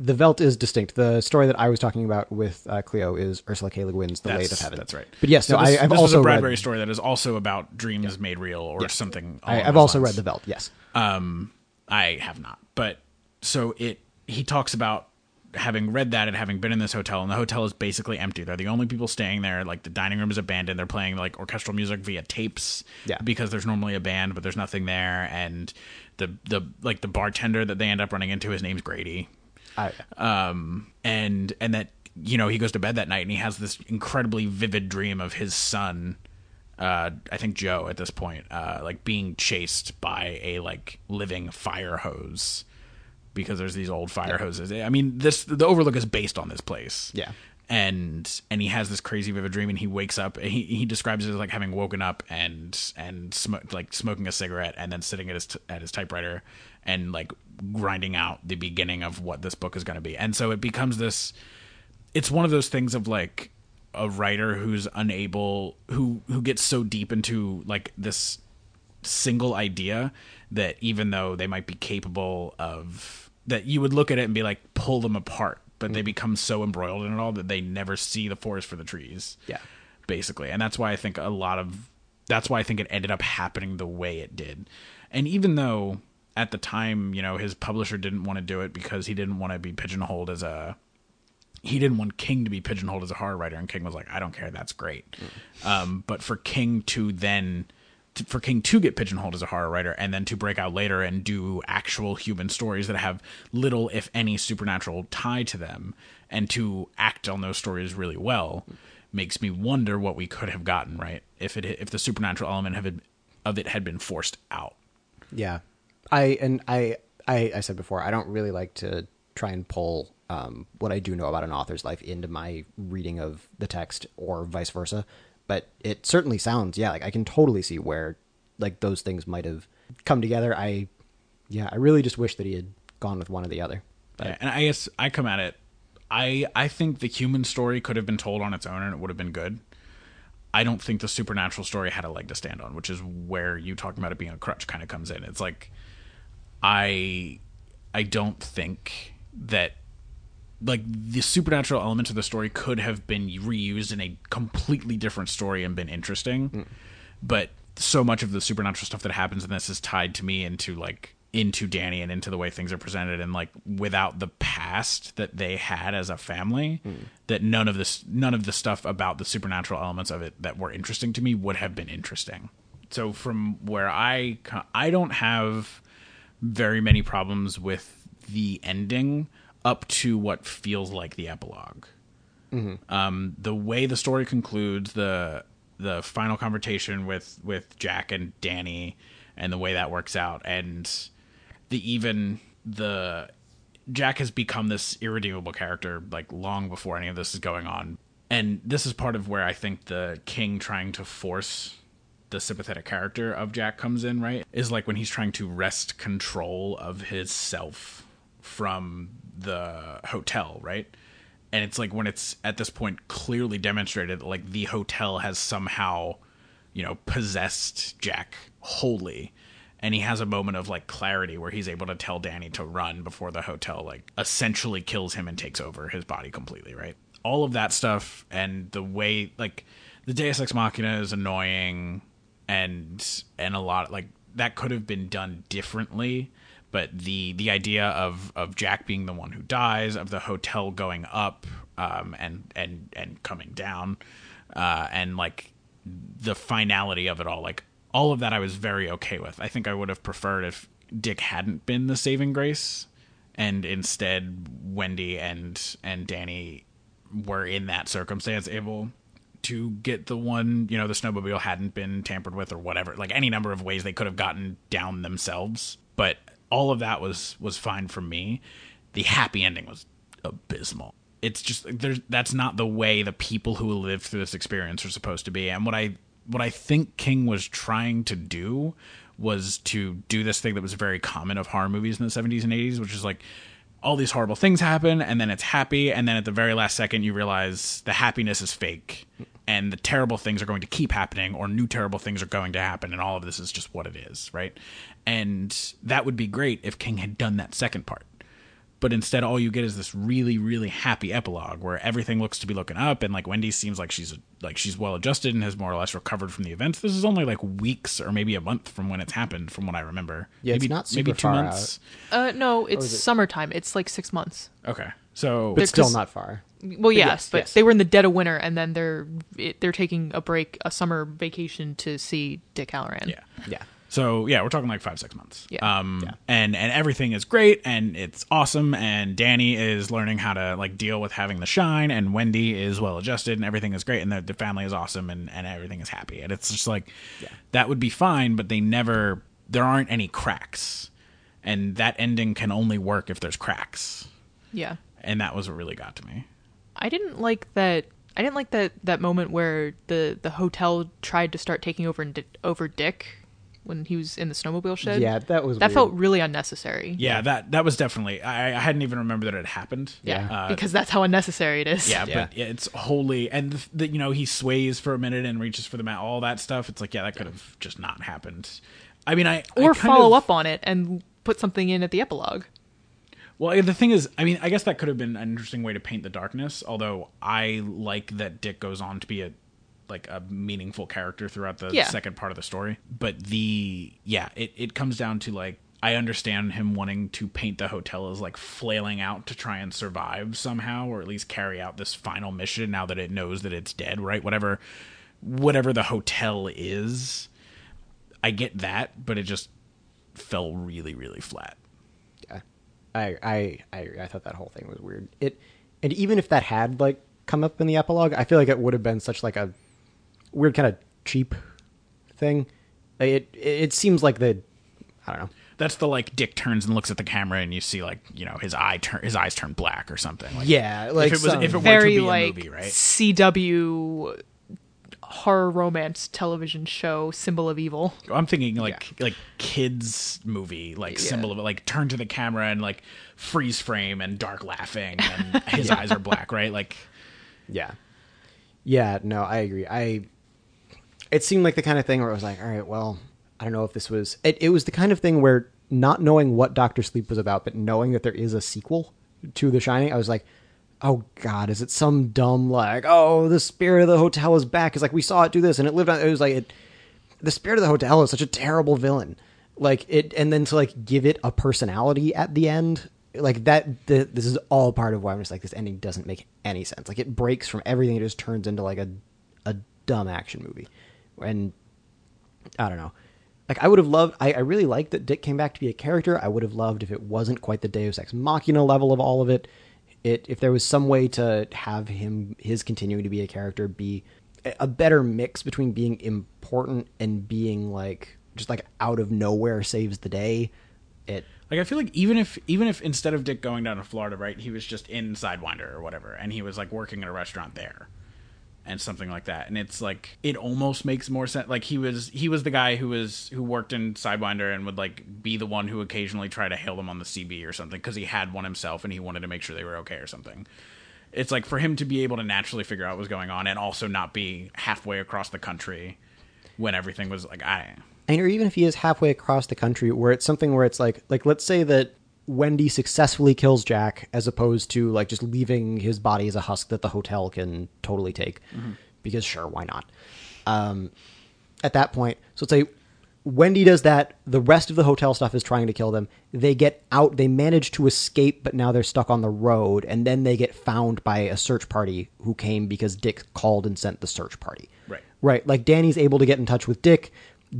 the Veldt is distinct. The story that I was talking about with uh, Cleo is Ursula K. Le Guin's The That's, of Heaven. That's right. But yes, so no, this, I, I've this also a Bradbury read. story that is also about dreams made real or something. I, I've also lines. read The Veldt. Yes. Um, I have not, but so it. He talks about having read that and having been in this hotel, and the hotel is basically empty. They're the only people staying there. Like the dining room is abandoned. They're playing like orchestral music via tapes. Yeah. Because there's normally a band, but there's nothing there, and the the like the bartender that they end up running into, his name's Grady I, um, and and that you know he goes to bed that night and he has this incredibly vivid dream of his son uh i think joe at this point uh like being chased by a like living fire hose because there's these old fire hoses. I mean this the overlook is based on this place. Yeah. and and he has this crazy vivid dream and he wakes up and he, he describes it as like having woken up and and sm- like smoking a cigarette and then sitting at his t- at his typewriter and like grinding out the beginning of what this book is going to be. And so it becomes this it's one of those things of like a writer who's unable who who gets so deep into like this single idea that even though they might be capable of that you would look at it and be like pull them apart but they mm-hmm. become so embroiled in it all that they never see the forest for the trees Yeah. basically. And that's why i think a lot of that's why i think it ended up happening the way it did. And even though at the time you know his publisher didn't want to do it because he didn't want to be pigeonholed as a he didn't want King to be pigeonholed as a horror writer, and King was like, "I don't care, that's great." Um, but for King to then, to, for King to get pigeonholed as a horror writer, and then to break out later and do actual human stories that have little, if any, supernatural tie to them, and to act on those stories really well, makes me wonder what we could have gotten right if it if the supernatural element have of it had been forced out. Yeah, I and I, I I said before I don't really like to try and pull um, what I do know about an author's life into my reading of the text or vice versa. But it certainly sounds yeah like I can totally see where like those things might have come together. I yeah I really just wish that he had gone with one or the other. But Yeah, and I guess I come at it. I I think the human story could have been told on its own and it would have been good. I don't think the supernatural story had a leg to stand on, which is where you talking about it being a crutch kind of comes in. It's like I I don't think that like the supernatural elements of the story could have been reused in a completely different story and been interesting. Mm. But so much of the supernatural stuff that happens in this is tied to me into like into Danny and into the way things are presented and like without the past that they had as a family mm. that none of this none of the stuff about the supernatural elements of it that were interesting to me would have been interesting. So from where I I don't have very many problems with the ending up to what feels like the epilog Um, the way the story concludes, the the final confrontation with with Jack and Danny, and the way that works out, and the even the Jack has become this irredeemable character like long before any of this is going on, and this is part of where I think the king trying to force the sympathetic character of Jack comes in, right? Is like when he's trying to wrest control of his self from the hotel, right? And it's like when it's at this point clearly demonstrated that like the hotel has somehow, you know, possessed Jack wholly. And he has a moment of like clarity where he's able to tell Danny to run before the hotel like essentially kills him and takes over his body completely, right? All of that stuff and the way like the Deus Ex Machina is annoying and and a lot like that could have been done differently but the the idea of of Jack being the one who dies of the hotel going up um and and and coming down uh and like the finality of it all like all of that I was very okay with. I think I would have preferred if Dick hadn't been the saving grace and instead Wendy and and Danny were in that circumstance able to get the one, you know, the snowmobile hadn't been tampered with or whatever. Like any number of ways they could have gotten down themselves. But all of that was was fine for me. The happy ending was abysmal. it's just there's that's not the way the people who lived through this experience are supposed to be. And what I what I think King was trying to do was to do this thing that was very common of horror movies in the 70s and 80s, which is like all these horrible things happen and then it's happy and then at the very last second you realize the happiness is fake and the terrible things are going to keep happening or new terrible things are going to happen and all of this is just what it is, right? And that would be great if King had done that second part but instead all you get is this really really happy epilogue where everything looks to be looking up and like wendy seems like she's like she's well adjusted and has more or less recovered from the events this is only like weeks or maybe a month from when it's happened from what i remember Yeah, it's maybe, not super maybe two far months Uh, no, it's it- summertime. It's like six months. okay so but still not far. Well, yes, yes, but yes. they were in the dead of winter, and then they're it, they're taking a break, a summer vacation to see Dick Hallorann. yeah Yeah. so yeah we're talking like five six months Yeah. um Yeah. and and everything is great and it's awesome and danny is learning how to like deal with having the shine and wendy is well adjusted and everything is great and the, the family is awesome and and everything is happy and it's just like yeah. that would be fine but they never there aren't any cracks and that ending can only work if there's cracks yeah. And that was what really got to me I didn't like that. I didn't like that that moment where the the hotel tried to start taking over and di- over Dick when he was in the snowmobile shed. Yeah, that was that weird. felt really unnecessary. yeah that that was definitely i, I hadn't even remembered that it happened Yeah, Uh, because that's how unnecessary it is. Yeah, Yeah. but it's wholly and the, the, you know he sways for a minute and reaches for the mat, all that stuff. It's like yeah, that could have just not happened. I mean, I or I kind follow of- up on it and put something in at the epilogue. Well, the thing is, I mean, I guess that could have been an interesting way to paint the darkness. Although I like that Dick goes on to be a like a meaningful character throughout the Yeah. second part of the story. But the yeah, it it comes down to like I understand him wanting to paint the hotel as like flailing out to try and survive somehow, or at least carry out this final mission now that it knows that it's dead, right? Whatever, whatever the hotel is, I get that, but it just fell really, really flat. Yeah. I I I agree. I thought that whole thing was weird. It and even if that had like come up in the epilogue, I feel like it would have been such like a weird kind of cheap thing. It it seems like the I don't know. That's the like Dick turns and looks at the camera and you see like you know his eye turn his eyes turn black or something. Like, Yeah, like if it was if it were Very to be like a movie, right? CW horror romance television show, Symbol of Evil. I'm thinking like like kids movie like symbol of like turn to the camera and like freeze frame and dark laughing and [laughs] his eyes are black, right? Like Yeah. Yeah, no, I agree. I it seemed like the kind of thing where it was like, all right, well, I don't know if this was it, it was the kind of thing where not knowing what Doctor Sleep was about, but knowing that there is a sequel to The Shining, I was like, oh god, is it some dumb like, oh, the spirit of the hotel is back? It's like we saw it do this and it lived on it was like it the spirit of the hotel is such a terrible villain. Like it and then to like give it a personality at the end like that the, this is all part of why I'm just like this ending doesn't make any sense. Like it breaks from everything. It just turns into like a a dumb action movie, and I don't know. Like I would have loved. I, I really liked that Dick came back to be a character. I would have loved if it wasn't quite the Deus Ex Machina level of all of it. It if there was some way to have him his continuing to be a character be a- better mix between being important and being like just like out of nowhere saves the day. It like I feel like even if even if instead of Dick going down to Florida, right, he was just in Sidewinder or whatever, and he was like working at a restaurant there. And something like that, and it's like it almost makes more sense. Like he was, he was the guy who was who worked in Sidewinder and would like be the one who occasionally try to hail them on the CB or something because he had one himself and he wanted to make sure they were okay or something. It's like for him to be able to naturally figure out what was going on and also not be halfway across the country when everything was like I and or even if he is halfway across the country where it's something where it's like like let's say that wendy successfully kills jack as opposed to like just leaving his body as a husk that the hotel can totally take because sure why not um at that point so let's say wendy does that the rest of the hotel stuff is trying to kill them they get out they manage to escape but now they're stuck on the road and then they get found by a search party who came because dick called and sent the search party Right. Right. Like Danny's able to get in touch with Dick.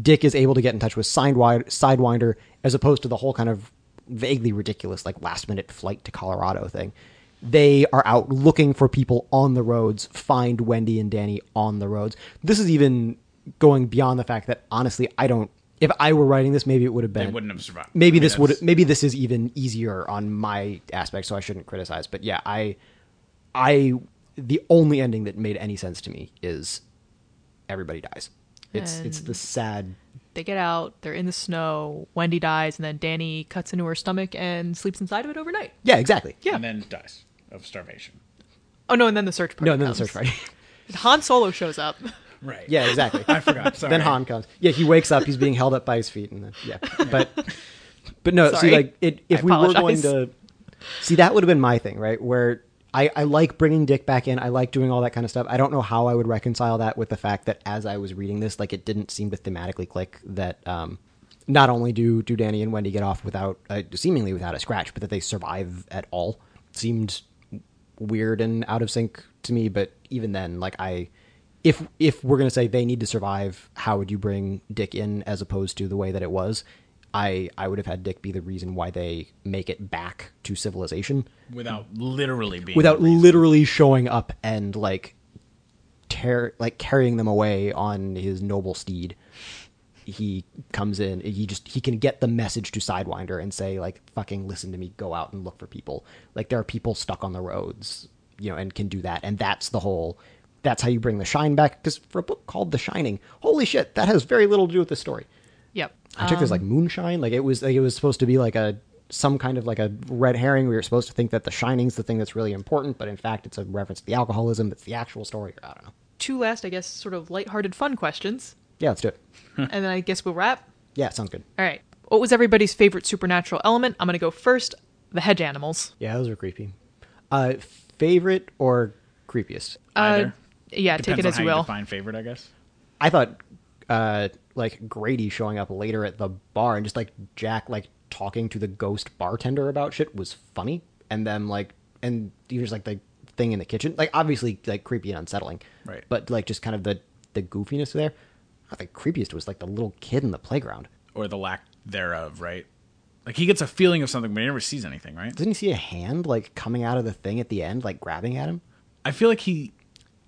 Dick is able to get in touch with Sidewinder, Sidewinder as opposed to the whole kind of vaguely ridiculous, like last minute flight to Colorado thing. They are out looking for people on the roads, find Wendy and Danny on the roads. This is even going beyond the fact that honestly, I don't. If I were writing this, maybe it would have been. they wouldn't have survived. Maybe I mean, this would. that's- Maybe this is even easier on my aspect, so I shouldn't criticize. But yeah, I I the only ending that made any sense to me is everybody dies. It's it's the sad. They get out, they're in the snow, Wendy dies, and then Danny cuts into her stomach and sleeps inside of it overnight. Yeah, exactly. Yeah. And then dies of starvation. Oh no, and then the search party. No, and then the search party. Han Solo shows up. [laughs] Right. yeah, exactly. [laughs] I forgot. Sorry. then Han comes. Yeah, he wakes up. He's being held up by his feet, and then yeah. [laughs] But but no. Sorry. See, like it, if I we were going to see, that would have been my thing, right? Where I I like bringing Dick back in. I like doing all that kind of stuff. I don't know how I would reconcile that with the fact that as I was reading this, like it didn't seem to thematically click that. um not only do do Danny and Wendy get off without uh, seemingly without a scratch, but that they survive at all seemed weird and out of sync to me. But even then, like I, if if we're gonna say they need to survive, how would you bring Dick in as opposed to the way that it was? I I would have had Dick be the reason why they make it back to civilization. Without literally being. without literally showing up and like tear like carrying them away on his noble steed. He comes in he just he can get the message to sidewinder and say like fucking listen to me go out and look for people. Like there are people stuck on the roads you know and can do that and that's the whole that's how you bring the shine back because for a book called the shining holy shit that has very little to do with the story Yep. I took this like moonshine. Like it was like it was supposed to be like a some kind of like a red herring. We were supposed to think that the shining's the thing that's really important, but in fact it's a reference to the alcoholism that's the actual story. I don't know. Two last, I guess, sort of lighthearted fun questions, Yeah, let's do it. [laughs] and then I guess we'll wrap. Yeah, sounds good. All right. What was everybody's favorite supernatural element? I'm gonna go first. The hedge animals. Yeah, those are creepy. Uh favorite or creepiest? Either. Uh, yeah, Depends take it on as how you will. define favorite, I guess. I thought uh like Grady showing up later at the bar and just like Jack like talking to the ghost bartender about shit was funny. And then like and even just like the thing in the kitchen. Like obviously like creepy and unsettling. Right. But like just kind of the the goofiness there. I think creepiest was like the little kid in the playground. Or the lack thereof, right? Like he gets a feeling of something, but he never sees anything, right? Doesn't he see a hand like coming out of the thing at the end, like grabbing at him? I feel like he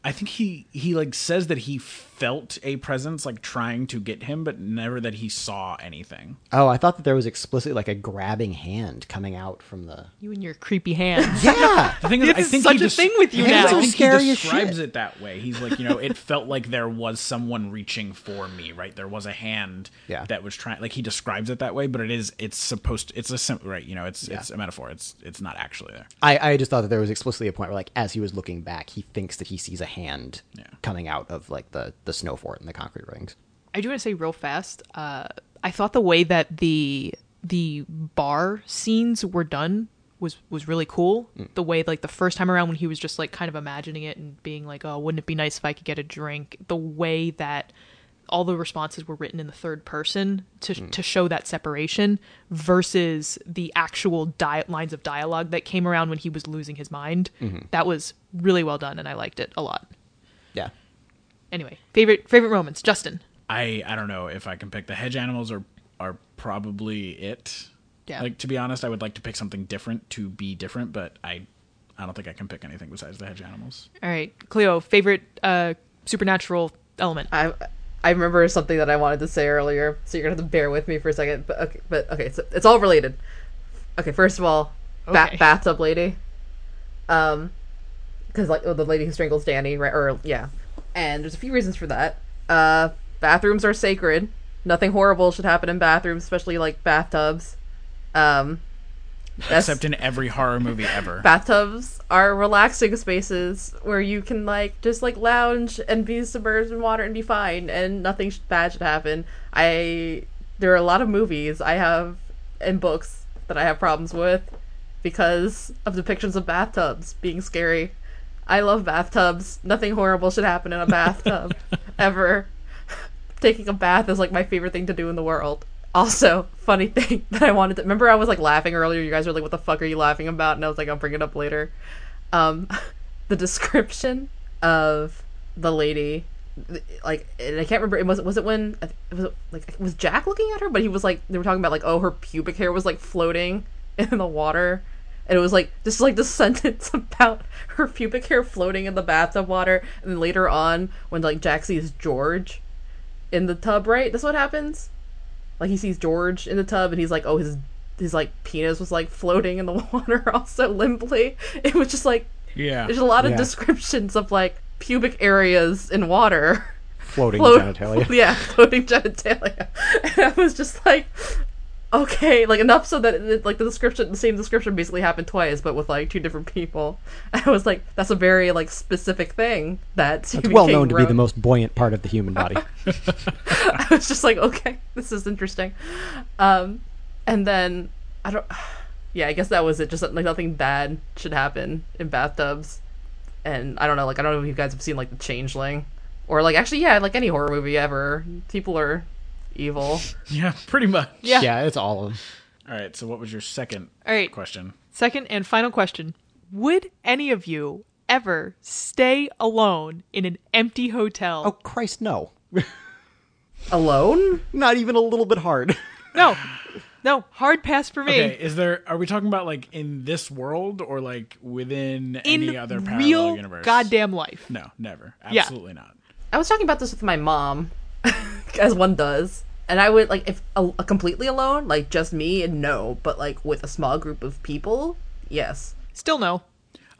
I think he he like says that he felt a presence like trying to get him, but never that he saw anything. Oh, I thought that there was explicitly like a grabbing hand coming out from the You and your creepy hands. [laughs] Yeah. The thing is, It's I think such he a des- thing with you I think scary he describes it that way. He's like, you know, it felt like there was someone reaching for me, right? There was a hand Yeah. that was trying. Like he describes it that way, but it is it's supposed. To, it's a sim- right. You know, it's Yeah. it's a metaphor. It's it's not actually there. I, I just thought that there was explicitly a point where, like, as he was looking back, he thinks that he sees a hand Yeah. coming out of like the the snow fort and the concrete rings. I do want to say real fast. Uh, I thought the way that the the bar scenes were done was was really cool. Mm. The way like the first time around when he was just like kind of imagining it and being like, "Oh, wouldn't it be nice if I could get a drink?" The way that all the responses were written in the third person to mm. to show that separation versus the actual di- lines of dialogue that came around when he was losing his mind. Mm-hmm. That was really well done, and I liked it a lot. Yeah. Anyway, favorite favorite moments, Justin. I I don't know if I can pick the hedge animals are are probably it. Yeah. Like to be honest, I would like to pick something different to be different, but I I don't think I can pick anything besides the hedge animals. All right, Cleo, favorite uh, supernatural element. I I remember something that I wanted to say earlier, so you're gonna have to bear with me for a second. But okay, but okay, so it's all related. Okay, first of all, ba- Okay. bathtub lady, um, because like oh, the lady who strangles Danny, right? Or yeah, and there's a few reasons for that. Uh, bathrooms are sacred. Nothing horrible should happen in bathrooms, especially like bathtubs. Um, Except in every horror movie ever. bathtubs are relaxing spaces where you can like just like lounge and be submerged in water and be fine and nothing sh- bad should happen i there are a lot of movies i have and books that i have problems with because of depictions of bathtubs being scary i love bathtubs nothing horrible should happen in a bathtub [laughs] ever taking a bath is like my favorite thing to do in the world. Also, funny thing [laughs] that I wanted to remember I was like laughing earlier, you guys were like, What the fuck are you laughing about? And I was like, I'll bring it up later. Um [laughs] the description of the lady like and I can't remember it was was it when it was it, like was Jack looking at her, but he was like they were talking about like, oh her pubic hair was like floating in the water. And it was like this is like the [laughs] sentence about her pubic hair floating in the bathtub water, and then later on when like Jack sees George in the tub, right? That's what happens. Like he sees George in the tub, and he's like, "Oh, his his like penis was like floating in the [laughs] water, [laughs] also limply." It was just like Yeah. There's a lot of Yeah. descriptions of like pubic areas in water. Floating Float- genitalia. Yeah, floating genitalia. And I was just like, okay, like enough so that it, like the description, the same description basically happened twice, but with like two different people. [laughs] I was like, that's a very like specific thing that It's Stephen well King known to be the most buoyant part of the human [laughs] body. I was just like, okay, this is interesting. Um, and then I don't. [sighs] Yeah, I guess that was it. Just like nothing bad should happen in bathtubs. And I don't know, like I don't know if you guys have seen like The Changeling, or like actually, yeah, like any horror movie ever. People are evil. Yeah, pretty much. Yeah. yeah, it's all of them. All right. So, what was your second All right. question? Second and final question. Would any of you ever stay alone in an empty hotel? Oh Christ, no! [laughs] Alone? Not even a little bit hard. [laughs] No. No, hard pass for me. Okay, is there? Are we talking about like in this world or like within in any other parallel real universe? goddamn life. No, never. Yeah. Absolutely not. I was talking about this with my mom, [laughs] as one does. And I would like if a, a completely alone, like just me, and no. But like with a small group of people, yes. Still no.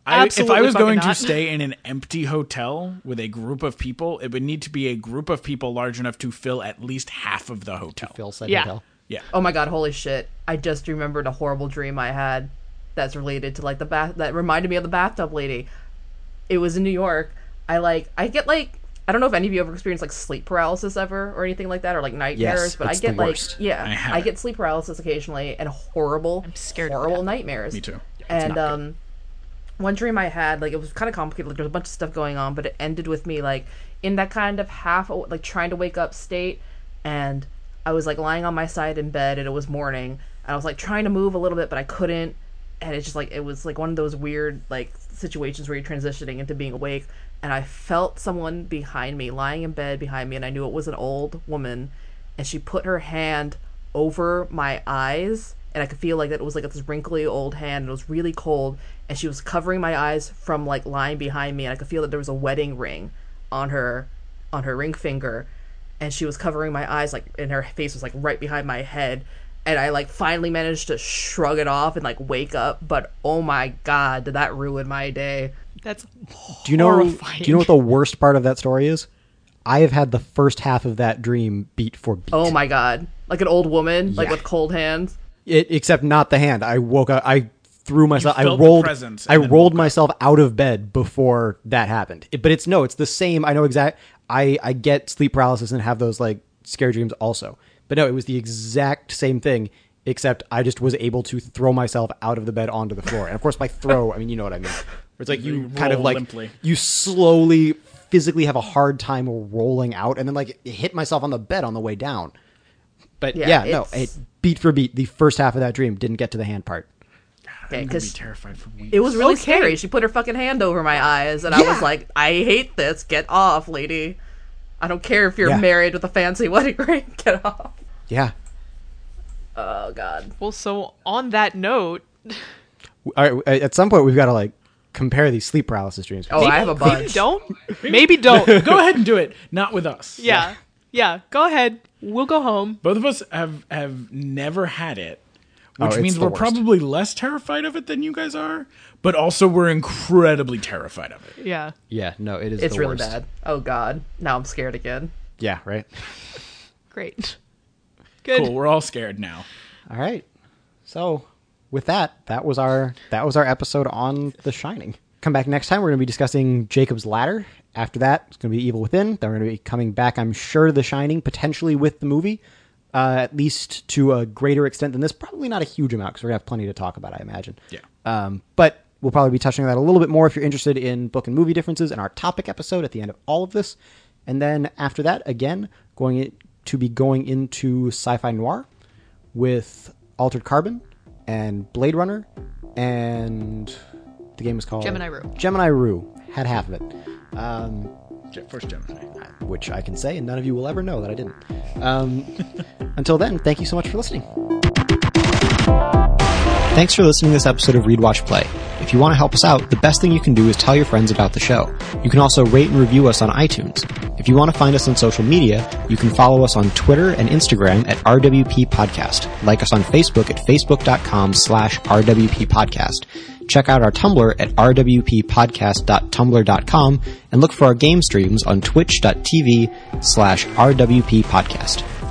I, if I was fucking going to stay [laughs] in an empty hotel with a group of people, it would need to be a group of people large enough to fill at least half of the hotel. Phil said Yeah. hotel. Yeah. Oh my god, holy shit. I just remembered a horrible dream I had that's related to like the bath that reminded me of the bathtub lady. It was in New York. I like I get like I don't know if any of you ever experienced like sleep paralysis ever or anything like that or like nightmares, but I get the like worst. yeah, I I, get sleep paralysis occasionally and horrible I'm scared of horrible that. nightmares. Me too. And um one dream I had, like it was kind of complicated. Like there was a bunch of stuff going on, but it ended with me like in that kind of half like trying to wake up state, and I was like lying on my side in bed, and it was morning, and I was like trying to move a little bit, but I couldn't, and it's just like it was like one of those weird like situations where you're transitioning into being awake, and I felt someone behind me, lying in bed behind me, and I knew it was an old woman, and she put her hand over my eyes and I could feel like that it was like this wrinkly old hand and it was really cold and she was covering my eyes from like lying behind me and I could feel that there was a wedding ring on her on her ring finger and she was covering my eyes like and her face was like right behind my head and I like finally managed to shrug it off and like wake up but oh my god did that ruin my day That's horrifying. Do you know? Do you know what the worst part of that story is? I have had the first half of that dream beat for beat. oh my god like an old woman like with cold hands It, except not the hand. I woke up. I threw myself. I rolled. I rolled woke up. myself out of bed before that happened. It- but it's no. It's the same. I know exact. I I get sleep paralysis and have those like scary dreams also. But no, it was the exact same thing. Except I just was able to throw myself out of the bed onto the floor. And of course, by throw, I mean you know what I mean. Where it's like you You kind of like limply. you slowly physically have a hard time rolling out, and then like hit myself on the bed on the way down. But Yeah, yeah, no, it beat for beat. The first half of that dream didn't get to the hand part. okay I'm be because terrified for weeks. It was really Okay. scary. She put her fucking hand over my eyes, and I was like, "I hate this. Get off, lady. I don't care if you're Yeah. married with a fancy [laughs] wedding ring. Get off." Yeah. Oh God. well, so on that note, All right. At some point, we've got to like compare these sleep paralysis dreams. Oh, I have a bunch. [laughs] maybe don't. Maybe [laughs] don't. Go ahead and do it. Not with us. yeah. Yeah. Go ahead. We'll go home. Both of us have have never had it, Oh, which it's means the we're worst. probably less terrified of it than you guys are. But also, we're incredibly terrified of it. Yeah. Yeah. No, it is. It's the really worst. bad. Oh God. Now I'm scared again. Yeah. Right. Great. [laughs] Good. Cool. We're all scared now. All right. So, with that, that was our that was our episode on The Shining. Come back next time. We're going to be discussing Jacob's Ladder. After that, it's going to be Evil Within. Then we're going to be coming back, I'm sure, to The Shining, potentially with the movie, uh, at least to a greater extent than this. Probably not a huge amount because we're going to have plenty to talk about, I imagine. Yeah. Um, but we'll probably be touching on that a little bit more if you're interested in book and movie differences in our topic episode at the end of all of this. And then after that, again, going to be going into sci-fi noir with Altered Carbon and Blade Runner, and the game was called Gemini Rue. Gemini Rue had half of it, um, First Gemini. which I can say, and none of you will ever know that I didn't. Um, [laughs] until then, thank you so much for listening. Thanks for listening to this episode of Read Watch Play. If you want to help us out, the best thing you can do is tell your friends about the show. You can also rate and review us on iTunes. If you want to find us on social media, you can follow us on Twitter and Instagram at RWP Podcast. Like us on Facebook at facebook.com slash RWP Podcast. Check out our Tumblr at rwppodcast.tumblr.com and look for our game streams on twitch.tv slash RWP Podcast.